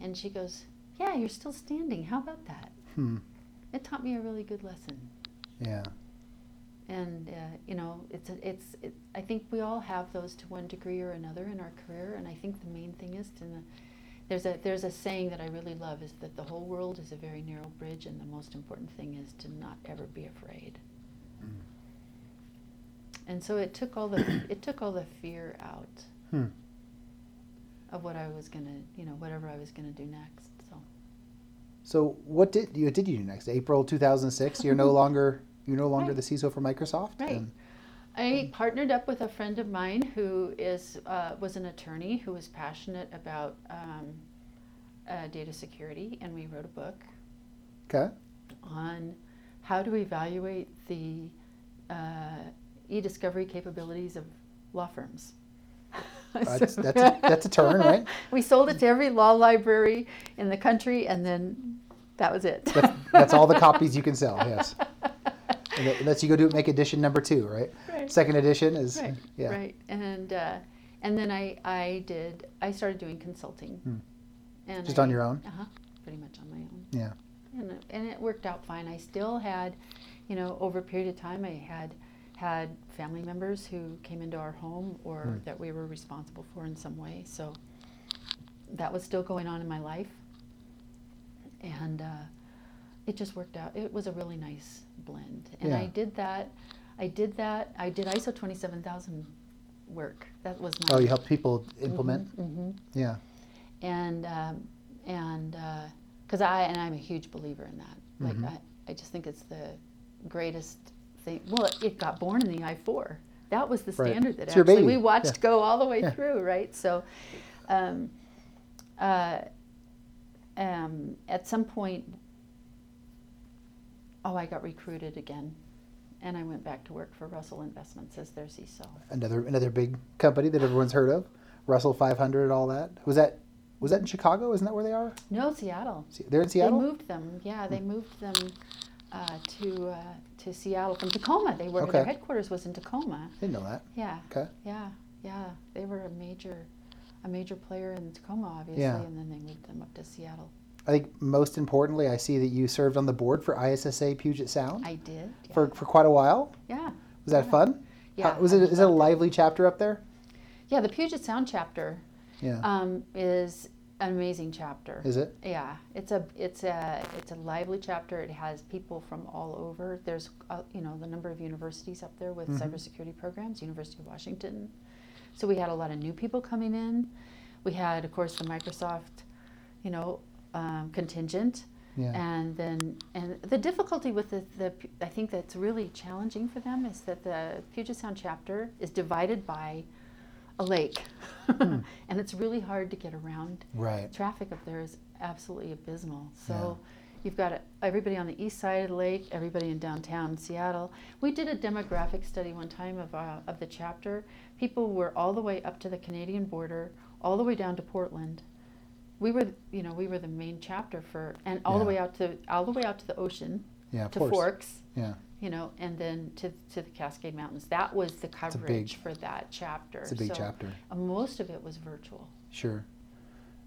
[SPEAKER 5] And she goes, yeah, you're still standing. How about that?
[SPEAKER 2] Hmm.
[SPEAKER 5] It taught me a really good lesson
[SPEAKER 2] Yeah.
[SPEAKER 5] And uh, you know it's a, it's it, I think we all have those to one degree or another in our career and I think the main thing is to there's a there's a saying that I really love is that the whole world is a very narrow bridge and the most important thing is to not ever be afraid and so it took all the it took all the fear out
[SPEAKER 2] Hmm.
[SPEAKER 5] of what I was gonna you know whatever I was gonna do next so
[SPEAKER 2] So what did you did you do next? April 2006. You're no longer you're no longer
[SPEAKER 5] Right.
[SPEAKER 2] the CISO for Microsoft.
[SPEAKER 5] Right.
[SPEAKER 2] And-
[SPEAKER 5] I partnered up with a friend of mine who is uh, was an attorney who was passionate about um, uh, data security, and we wrote a book
[SPEAKER 2] okay.
[SPEAKER 5] on how to evaluate the uh, e-discovery capabilities of law firms.
[SPEAKER 2] That's that's a, that's a turn, right?
[SPEAKER 5] we sold it to every law library in the country, and then that was it.
[SPEAKER 2] That's, that's all the copies you can sell. Yes. And that lets you go do it make edition number two, right?
[SPEAKER 5] Right.
[SPEAKER 2] Second edition is
[SPEAKER 5] right,
[SPEAKER 2] yeah.
[SPEAKER 5] right, and uh, and then I I did I started doing consulting, and
[SPEAKER 2] Hmm. Just
[SPEAKER 5] I-
[SPEAKER 2] on your own?
[SPEAKER 5] Uh-huh, pretty much on my own,
[SPEAKER 2] Yeah.
[SPEAKER 5] and it, and it worked out fine. I still had, you know, over a period of time, I had had family members who came into our home or
[SPEAKER 2] Hmm.
[SPEAKER 5] that we were responsible for in some way. So that was still going on in my life, and uh, it just worked out. It was a really nice blend, and I did that. I did that. I did ISO twenty seven thousand work. That was my
[SPEAKER 2] Oh, you help people implement.
[SPEAKER 5] hmm
[SPEAKER 2] Yeah.
[SPEAKER 5] and um, and because I and I'm a huge believer in that. Like
[SPEAKER 2] Mhm.
[SPEAKER 5] I, I just think it's the greatest thing. Well, it got born in the I4. That was the
[SPEAKER 2] Right.
[SPEAKER 5] standard that
[SPEAKER 2] It's
[SPEAKER 5] actually we watched
[SPEAKER 2] Yeah.
[SPEAKER 5] go all the way
[SPEAKER 2] Yeah.
[SPEAKER 5] through, right? So, um, uh, um, at some point, oh, I got recruited again, and I went back to work for Russell Investments as their CISO.
[SPEAKER 2] Another another big company that everyone's heard of, Russell 500, all that. Was that was that in Chicago? Isn't that where they are?
[SPEAKER 5] No, Seattle.
[SPEAKER 2] They're in Seattle.
[SPEAKER 5] They moved them. Yeah, they moved them uh, to uh, to Seattle from Tacoma. They were
[SPEAKER 2] Okay.
[SPEAKER 5] their headquarters was in Tacoma.
[SPEAKER 2] Didn't know that.
[SPEAKER 5] Yeah,
[SPEAKER 2] Okay.
[SPEAKER 5] yeah, yeah. They were a major a major player in Tacoma, obviously,
[SPEAKER 2] Yeah.
[SPEAKER 5] and then they moved them up to Seattle.
[SPEAKER 2] I think most importantly, I see that you served on the board for ISSA Puget Sound
[SPEAKER 5] I did. Yeah.
[SPEAKER 2] for, for quite a while.
[SPEAKER 5] yeah.
[SPEAKER 2] Was that
[SPEAKER 5] Yeah.
[SPEAKER 2] fun?
[SPEAKER 5] Yeah,
[SPEAKER 2] How- was
[SPEAKER 5] I
[SPEAKER 2] it is it a lively chapter up there?
[SPEAKER 5] Yeah, the Puget Sound chapter
[SPEAKER 2] Yeah.
[SPEAKER 5] um, is an amazing chapter.
[SPEAKER 2] is it?
[SPEAKER 5] Yeah, it's a it's a it's a lively chapter. It has people from all over. There's uh, you know the number of universities up there with cybersecurity programs. University of Washington. So we had a lot of new people coming in. We had of course the Microsoft, you know, um, contingent.
[SPEAKER 2] Yeah.
[SPEAKER 5] And then and the difficulty with the, the I think that's really challenging for them is that the Puget Sound chapter is divided by a lake, and it's really hard to get around
[SPEAKER 2] Right.
[SPEAKER 5] traffic up there is absolutely abysmal. So you've got everybody on the east side of the lake, everybody in downtown Seattle. We did a demographic study one time of, uh, of the chapter. People were all the way up to the Canadian border, all the way down to Portland. We were, you know, we were the main chapter for, and all the way out to, all the way out to the ocean,
[SPEAKER 2] Yeah.
[SPEAKER 5] To
[SPEAKER 2] course.
[SPEAKER 5] Forks,
[SPEAKER 2] Yeah.
[SPEAKER 5] you know, and then to, to the Cascade Mountains. That was the
[SPEAKER 2] a big-
[SPEAKER 5] coverage for that chapter.
[SPEAKER 2] It's a big
[SPEAKER 5] So,
[SPEAKER 2] chapter.
[SPEAKER 5] uh, most of it was virtual.
[SPEAKER 2] Sure.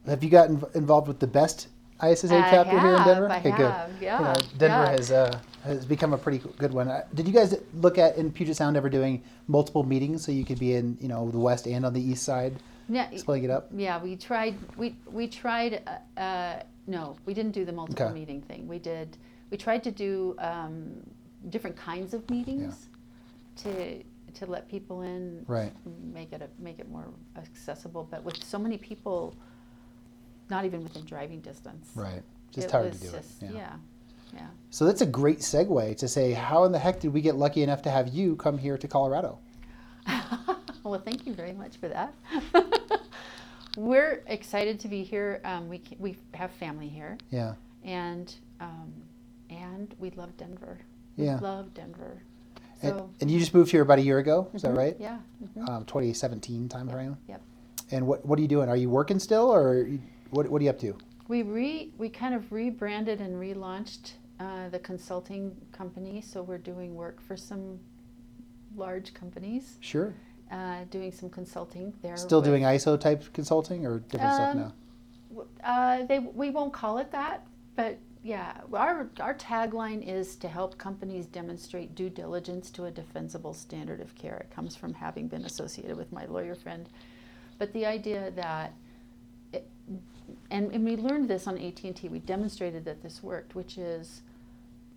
[SPEAKER 2] Have you gotten involved with the best ISSA
[SPEAKER 5] I
[SPEAKER 2] chapter here in Denver?
[SPEAKER 5] I
[SPEAKER 2] okay, good.
[SPEAKER 5] have,
[SPEAKER 2] You
[SPEAKER 5] yeah,
[SPEAKER 2] know, Denver
[SPEAKER 5] yeah.
[SPEAKER 2] has uh, has become a pretty good one. Uh, Did you guys look at in Puget Sound ever doing multiple meetings so you could be in you know the west and on the east side,
[SPEAKER 5] Yeah,
[SPEAKER 2] splitting it up?
[SPEAKER 5] Yeah, we tried. We we tried. Uh, uh, no, we didn't do the multiple
[SPEAKER 2] Okay.
[SPEAKER 5] meeting thing. We did. We tried to do um, different kinds of meetings to to let people in.
[SPEAKER 2] Right.
[SPEAKER 5] Make it a, make it more accessible, but with so many people, not even within driving distance.
[SPEAKER 2] Right. Just hard to
[SPEAKER 5] was
[SPEAKER 2] do
[SPEAKER 5] just-
[SPEAKER 2] it.
[SPEAKER 5] Yeah. yeah.
[SPEAKER 2] So that's a great segue to say, how in the heck did we get lucky enough to have you come here to Colorado?
[SPEAKER 5] well, thank you very much for that. We're excited to be here. Um, we we have family here,
[SPEAKER 2] Yeah.
[SPEAKER 5] and um, and we love Denver.
[SPEAKER 2] Yeah.
[SPEAKER 5] We love Denver.
[SPEAKER 2] And,
[SPEAKER 5] So
[SPEAKER 2] and you just moved here about a year ago, is that
[SPEAKER 5] Mhm,
[SPEAKER 2] right?
[SPEAKER 5] Yeah. mhm.
[SPEAKER 2] Um, 2017 time frame.
[SPEAKER 5] Yep.
[SPEAKER 2] And what what are you doing? Are you working still, or what what are you up to?
[SPEAKER 5] We re we kind of rebranded and relaunched uh, the consulting company, so we're doing work for some large companies,
[SPEAKER 2] Sure.
[SPEAKER 5] Uh, doing some consulting there.
[SPEAKER 2] Still
[SPEAKER 5] with-
[SPEAKER 2] doing ISO type consulting or different stuff
[SPEAKER 5] Um,
[SPEAKER 2] now?
[SPEAKER 5] Uh, they we won't call it that, but yeah, our our tagline is to help companies demonstrate due diligence to a defensible standard of care. It comes from having been associated with my lawyer friend, but the idea that, it, and and we learned this on AT and T. We demonstrated that this worked, which is,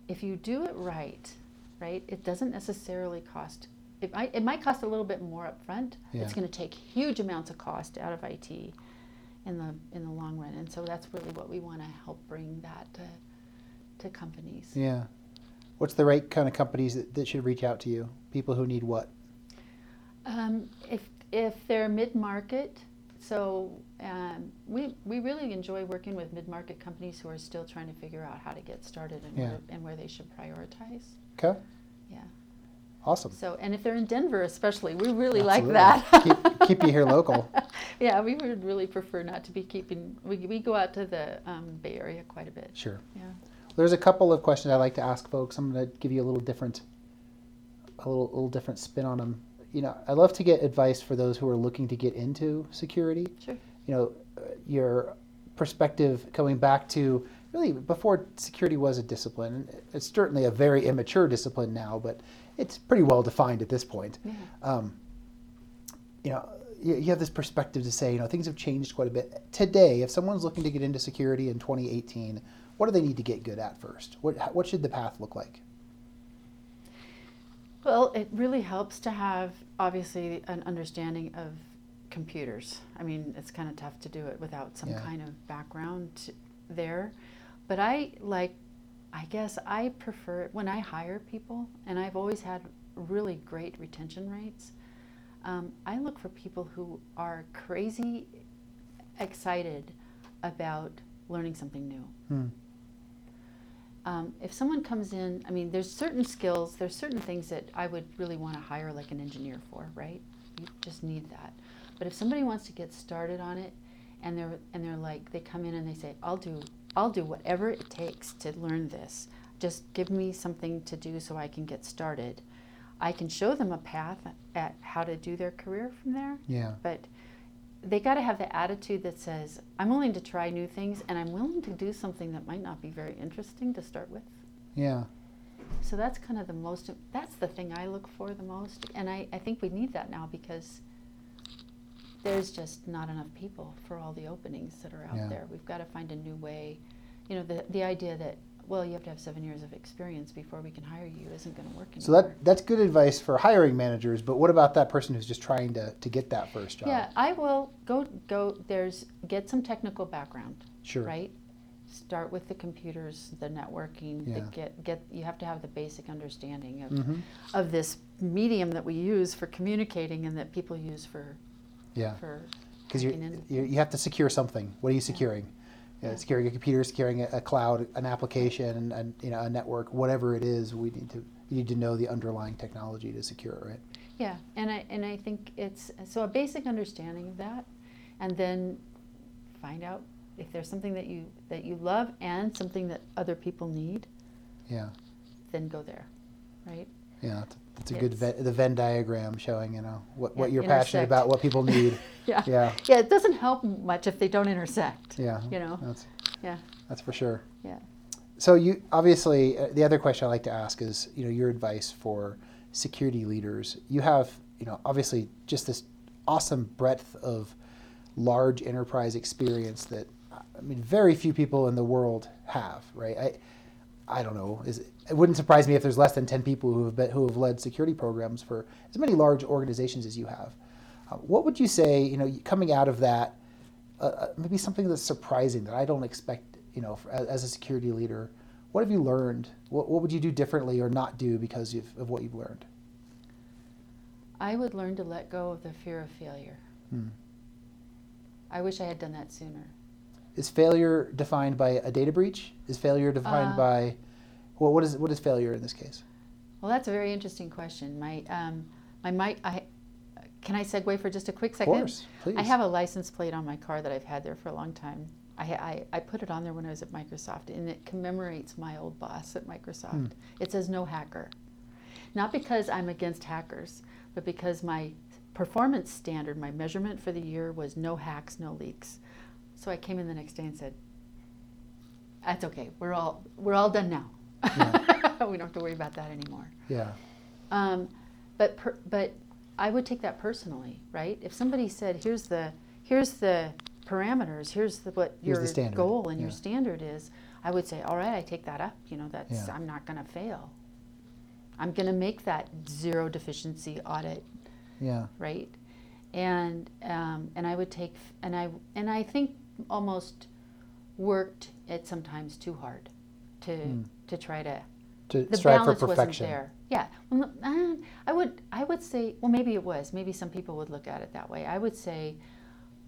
[SPEAKER 5] if you do it right, right, it doesn't necessarily cost. It might, it might cost a little bit more up front.
[SPEAKER 2] Yeah.
[SPEAKER 5] It's going to take huge amounts of cost out of IT in the in the long run. And so that's really what we want to help bring that to to companies.
[SPEAKER 2] Yeah. What's the right kind of companies that, that should reach out to you? People who need what?
[SPEAKER 5] Um, if if they're mid market, so um, we we really enjoy working with mid market companies who are still trying to figure out how to get started and
[SPEAKER 2] Yeah.
[SPEAKER 5] where, and where they should prioritize.
[SPEAKER 2] Okay.
[SPEAKER 5] Yeah.
[SPEAKER 2] Awesome.
[SPEAKER 5] So and if they're in Denver, especially, we really
[SPEAKER 2] Absolutely.
[SPEAKER 5] like that.
[SPEAKER 2] keep, keep you here local.
[SPEAKER 5] yeah, we would really prefer not to be keeping. We we go out to the um, Bay Area quite a bit.
[SPEAKER 2] Sure.
[SPEAKER 5] Yeah.
[SPEAKER 2] There's a couple of questions I like to ask folks. I'm going to give you a little different, a little, little different spin on them. You know, I love to get advice for those who are looking to get into security.
[SPEAKER 5] Sure.
[SPEAKER 2] You know, uh, your perspective coming back to really before security was a discipline. It's certainly a very immature discipline now, but it's pretty well defined at this point.
[SPEAKER 5] Yeah.
[SPEAKER 2] Um, you know, you, you have this perspective to say, you know, things have changed quite a bit. Today, if someone's looking to get into security in 2018, what do they need to get good at first? What, what should the path look like?
[SPEAKER 5] Well, it really helps to have obviously an understanding of computers. I mean, it's kind of tough to do it without some
[SPEAKER 2] Yeah.
[SPEAKER 5] kind of background there. But I like, I guess I prefer when I hire people, and I've always had really great retention rates. Um, I look for people who are crazy excited about learning something new.
[SPEAKER 2] Hmm.
[SPEAKER 5] Um, if someone comes in, I mean, there's certain skills, there's certain things that I would really want to hire like an engineer for, right? You just need that. But if somebody wants to get started on it, and they're and they're like, they come in and they say, I'll do, I'll do whatever it takes to learn this. Just give me something to do so I can get started. I can show them a path at how to do their career from there
[SPEAKER 2] Yeah.
[SPEAKER 5] but they got to have the attitude that says i'm willing to try new things and i'm willing to do something that might not be very interesting to start with
[SPEAKER 2] Yeah.
[SPEAKER 5] so that's kind of the most that's the thing i look for the most and i, I think we need that now because there's just not enough people for all the openings that are out
[SPEAKER 2] Yeah.
[SPEAKER 5] there we've got to find a new way you know the, the idea that well you have to have seven years of experience before we can hire you isn't going to work anymore
[SPEAKER 2] So that that's good advice for hiring managers, but what about that person who's just trying to, to get that first job?
[SPEAKER 5] Yeah, I will go go. There's get some technical background.
[SPEAKER 2] Sure.
[SPEAKER 5] Right. Start with the computers, the networking.
[SPEAKER 2] Yeah.
[SPEAKER 5] The get get. You have to have the basic understanding of
[SPEAKER 2] Mhm.
[SPEAKER 5] of this medium that we use for communicating and that people use for
[SPEAKER 2] Yeah.
[SPEAKER 5] for.
[SPEAKER 2] Because you you have to secure something. What are you securing? You know,
[SPEAKER 5] Yeah.
[SPEAKER 2] Securing a computer, securing a, a cloud, an application, and, and you know a network, whatever it is. We need to you need to know the underlying technology to secure it, right?
[SPEAKER 5] Yeah, and I and I think it's so a basic understanding of that, and then find out if there's something that you that you love and something that other people need,
[SPEAKER 2] Yeah.
[SPEAKER 5] then go there, right?
[SPEAKER 2] Yeah, that's, that's a good
[SPEAKER 5] It's-
[SPEAKER 2] Venn, the Venn diagram showing you know what, what
[SPEAKER 5] Yeah,
[SPEAKER 2] you're passionate about, what people need.
[SPEAKER 5] Yeah.
[SPEAKER 2] Yeah.
[SPEAKER 5] Yeah, it doesn't help much if they don't intersect.
[SPEAKER 2] Yeah,
[SPEAKER 5] You know.
[SPEAKER 2] that's
[SPEAKER 5] Yeah.
[SPEAKER 2] that's for sure.
[SPEAKER 5] Yeah.
[SPEAKER 2] So you obviously uh, the other question I like to ask is you know your advice for security leaders. You have you know obviously just this awesome breadth of large enterprise experience that I mean very few people in the world have. Right? I I don't know. Is it wouldn't surprise me if there's less than ten people who have been, who have led security programs for as many large organizations as you have. Uh, what would you say? You know, coming out of that, uh, uh, maybe something that's surprising that I don't expect. You know, for, as, as a security leader, what have you learned? What, what would you do differently or not do because of, of what you've learned?
[SPEAKER 5] I would learn to let go of the fear of failure.
[SPEAKER 2] Hmm.
[SPEAKER 5] I wish I had done that sooner.
[SPEAKER 2] Is failure defined by a data breach? Is failure defined
[SPEAKER 5] Uh,
[SPEAKER 2] by well, what is what is failure in this case?
[SPEAKER 5] Well, that's a very interesting question. My um, my mic. I can I segue for just a quick second?
[SPEAKER 2] Of course, please.
[SPEAKER 5] I have a license plate on my car that I've had there for a long time. I, I, I put it on there when I was at Microsoft, and it commemorates my old boss at Microsoft.
[SPEAKER 2] Hmm.
[SPEAKER 5] It says no hacker. Not because I'm against hackers, but because my performance standard, my measurement for the year was no hacks, no leaks. So I came in the next day and said, "That's okay. We're all we're all done now. we don't have to worry about that anymore."
[SPEAKER 2] yeah.
[SPEAKER 5] Um, but per, but I would take that personally, right? If somebody said, "Here's the here's the parameters. Here's the what
[SPEAKER 2] Here's the
[SPEAKER 5] your
[SPEAKER 2] standard."
[SPEAKER 5] goal and your standard is," I would say, "All right, I take that up. You know, that's
[SPEAKER 2] Yeah.
[SPEAKER 5] I'm not going to fail. I'm going to make that zero deficiency audit,
[SPEAKER 2] Yeah.
[SPEAKER 5] right?" And um, and I would take and I and I think almost worked it sometimes too hard to
[SPEAKER 2] Hmm.
[SPEAKER 5] to try to
[SPEAKER 2] To
[SPEAKER 5] the
[SPEAKER 2] strive for
[SPEAKER 5] balance
[SPEAKER 2] perfection.
[SPEAKER 5] wasn't there. Yeah, well, uh, I would I would say well maybe it was maybe some people would look at it that way. I would say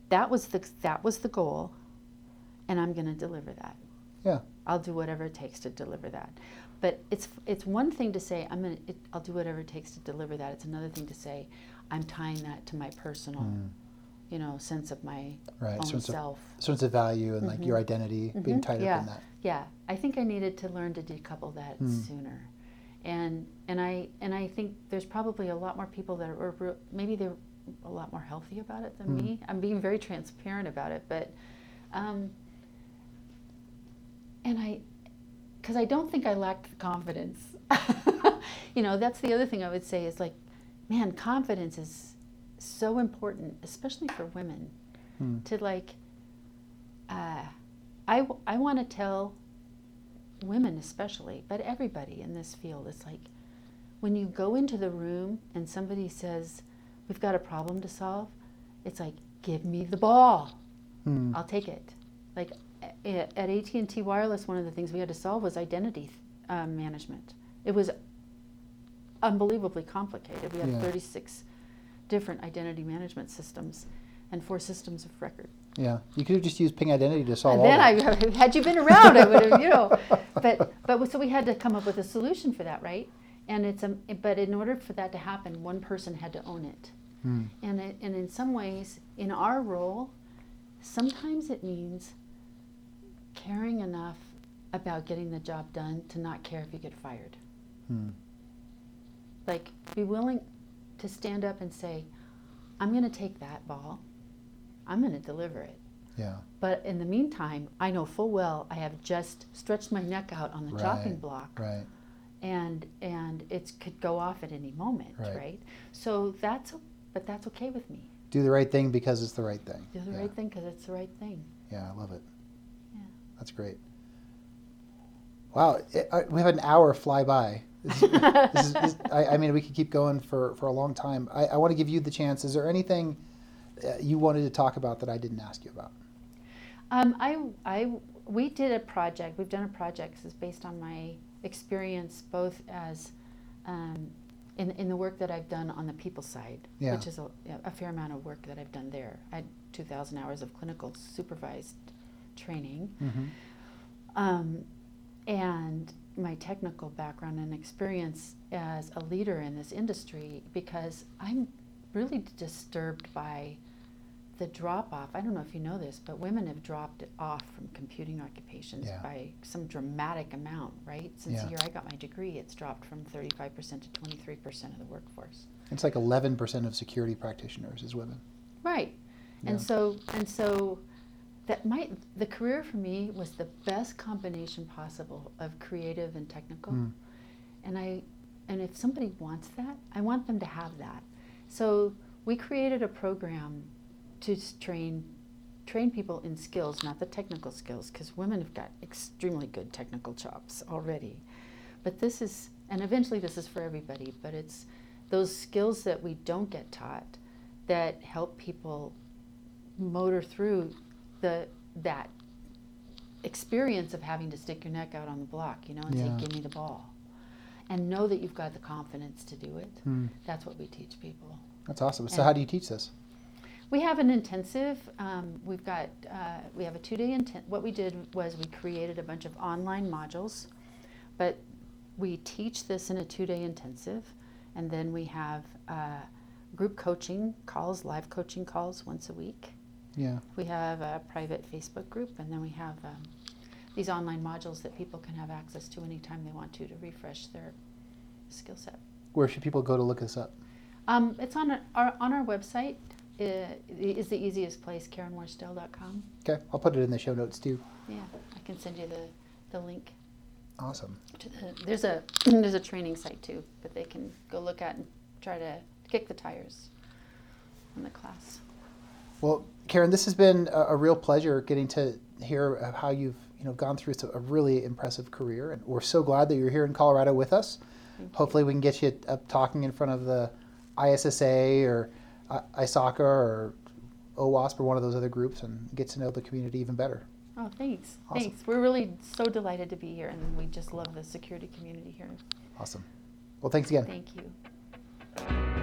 [SPEAKER 5] that was the that was the goal, and I'm going to deliver that.
[SPEAKER 2] Yeah.
[SPEAKER 5] I'll do whatever it takes to deliver that. But it's it's one thing to say I'm gonna I'll do whatever it takes to deliver that. It's another thing to say I'm tying that to my personal, you know, sense of my.
[SPEAKER 2] Right,
[SPEAKER 5] own
[SPEAKER 2] sense of-
[SPEAKER 5] self.
[SPEAKER 2] Sense of value and like your identity being
[SPEAKER 5] Mhm,
[SPEAKER 2] tied
[SPEAKER 5] yeah,
[SPEAKER 2] up in that.
[SPEAKER 5] Yeah, I think I needed to learn to decouple that
[SPEAKER 2] Hmm.
[SPEAKER 5] sooner, and and I and I think there's probably a lot more people that are re- maybe they're a lot more healthy about it than
[SPEAKER 2] Hmm.
[SPEAKER 5] me. I'm being very transparent about it, but um, and I because I don't think I lacked the confidence. you know, that's the other thing I would say is like, man, confidence is so important, especially for women,
[SPEAKER 2] Hmm.
[SPEAKER 5] to like. Uh, I, w- I want to tell women especially, but everybody in this field, it's like when you go into the room and somebody says, "We've got a problem to solve," it's like, "Give me the ball,
[SPEAKER 2] Hmm.
[SPEAKER 5] I'll take it." Like at AT and T Wireless, one of the things we had to solve was identity um, management. It was unbelievably complicated. We had
[SPEAKER 2] Yeah.
[SPEAKER 5] 36 different identity management systems and four systems of record.
[SPEAKER 2] Yeah. You could have just used Ping Identity to solve
[SPEAKER 5] And then
[SPEAKER 2] that.
[SPEAKER 5] I, had you been around, I would have, you know. But but so we had to come up with a solution for that, right? And it's a, but in order for that to happen, one person had to own it.
[SPEAKER 2] Hmm.
[SPEAKER 5] And it, and in some ways, in our role, sometimes it means caring enough about getting the job done to not care if you get fired.
[SPEAKER 2] Hmm.
[SPEAKER 5] Like be willing to stand up and say, "I'm going to take that ball. I'm going to deliver it."
[SPEAKER 2] Yeah.
[SPEAKER 5] But in the meantime, I know full well I have just stretched my neck out on the chopping block,
[SPEAKER 2] Right.
[SPEAKER 5] and and it could go off at any moment,
[SPEAKER 2] Right.
[SPEAKER 5] right? So that's but that's okay with me.
[SPEAKER 2] Do the right thing because it's the right thing.
[SPEAKER 5] Do the
[SPEAKER 2] yeah.
[SPEAKER 5] right thing because it's the right thing.
[SPEAKER 2] Yeah, I love it.
[SPEAKER 5] Yeah.
[SPEAKER 2] That's great. Wow, it, uh, we have an hour fly by. This is, this is, this, I, I mean, we could keep going for, for a long time. I, I want to give you the chance. Is there anything uh, you wanted to talk about that I didn't ask you about?
[SPEAKER 5] Um, I, I, we did a project. We've done a project. This is based on my experience, both as um, in in the work that I've done on the people side,
[SPEAKER 2] Yeah.
[SPEAKER 5] which is a, a fair amount of work that I've done there. I had 2,000 hours of clinical supervised training,
[SPEAKER 2] Mm-hmm.
[SPEAKER 5] um, and my technical background and experience as a leader in this industry, because I'm really disturbed by the drop off. I don't know if you know this, but women have dropped off from computing occupations
[SPEAKER 2] Yeah.
[SPEAKER 5] by some dramatic amount, right? Since
[SPEAKER 2] Yeah.
[SPEAKER 5] the year I got my degree, it's dropped from 35% to 23% of the workforce.
[SPEAKER 2] It's like 11% of security practitioners is women.
[SPEAKER 5] Right. And so and so that might the career for me was the best combination possible of creative and technical.
[SPEAKER 2] Mm.
[SPEAKER 5] And I and if somebody wants that, I want them to have that. So we created a program to train train people in skills, not the technical skills, because women have got extremely good technical chops already. But this is, and eventually this is for everybody, but it's those skills that we don't get taught that help people motor through the that experience of having to stick your neck out on the block, you know, and
[SPEAKER 2] Yeah.
[SPEAKER 5] say, "Give me the ball." and know that you've got the confidence to do it.
[SPEAKER 2] Hmm.
[SPEAKER 5] That's what we teach people.
[SPEAKER 2] That's awesome. So how do you teach this?
[SPEAKER 5] We have an intensive. Um, we've got uh, we have a two day intent. What we did was we created a bunch of online modules, but we teach this in a two day intensive, and then we have uh, group coaching calls, live coaching calls once a week.
[SPEAKER 2] Yeah.
[SPEAKER 5] We have a private Facebook group, and then we have um, these online modules that people can have access to anytime they want to to refresh their skill set.
[SPEAKER 2] Where should people go to look this up?
[SPEAKER 5] Um, it's on our on our website. Uh, is the easiest place, KarenWorstell.com.
[SPEAKER 2] Okay, I'll put it in the show notes too.
[SPEAKER 5] Yeah, I can send you the, the link
[SPEAKER 2] Awesome.
[SPEAKER 5] the. There's a there's a training site too that they can go look at and try to kick the tires on the class.
[SPEAKER 2] Well, Karen, this has been a, a real pleasure getting to hear how you've you know gone through a really impressive career, and we're so glad that you're here in Colorado with us. Hopefully, we can get you up talking in front of the ISSA or uh, ISACA or OWASP or one of those other groups, and get to know the community even better.
[SPEAKER 5] Oh, thanks.
[SPEAKER 2] Awesome.
[SPEAKER 5] Thanks. We're really so delighted to be here, and we just love the security community here.
[SPEAKER 2] Awesome. Well, thanks again.
[SPEAKER 5] Thank you.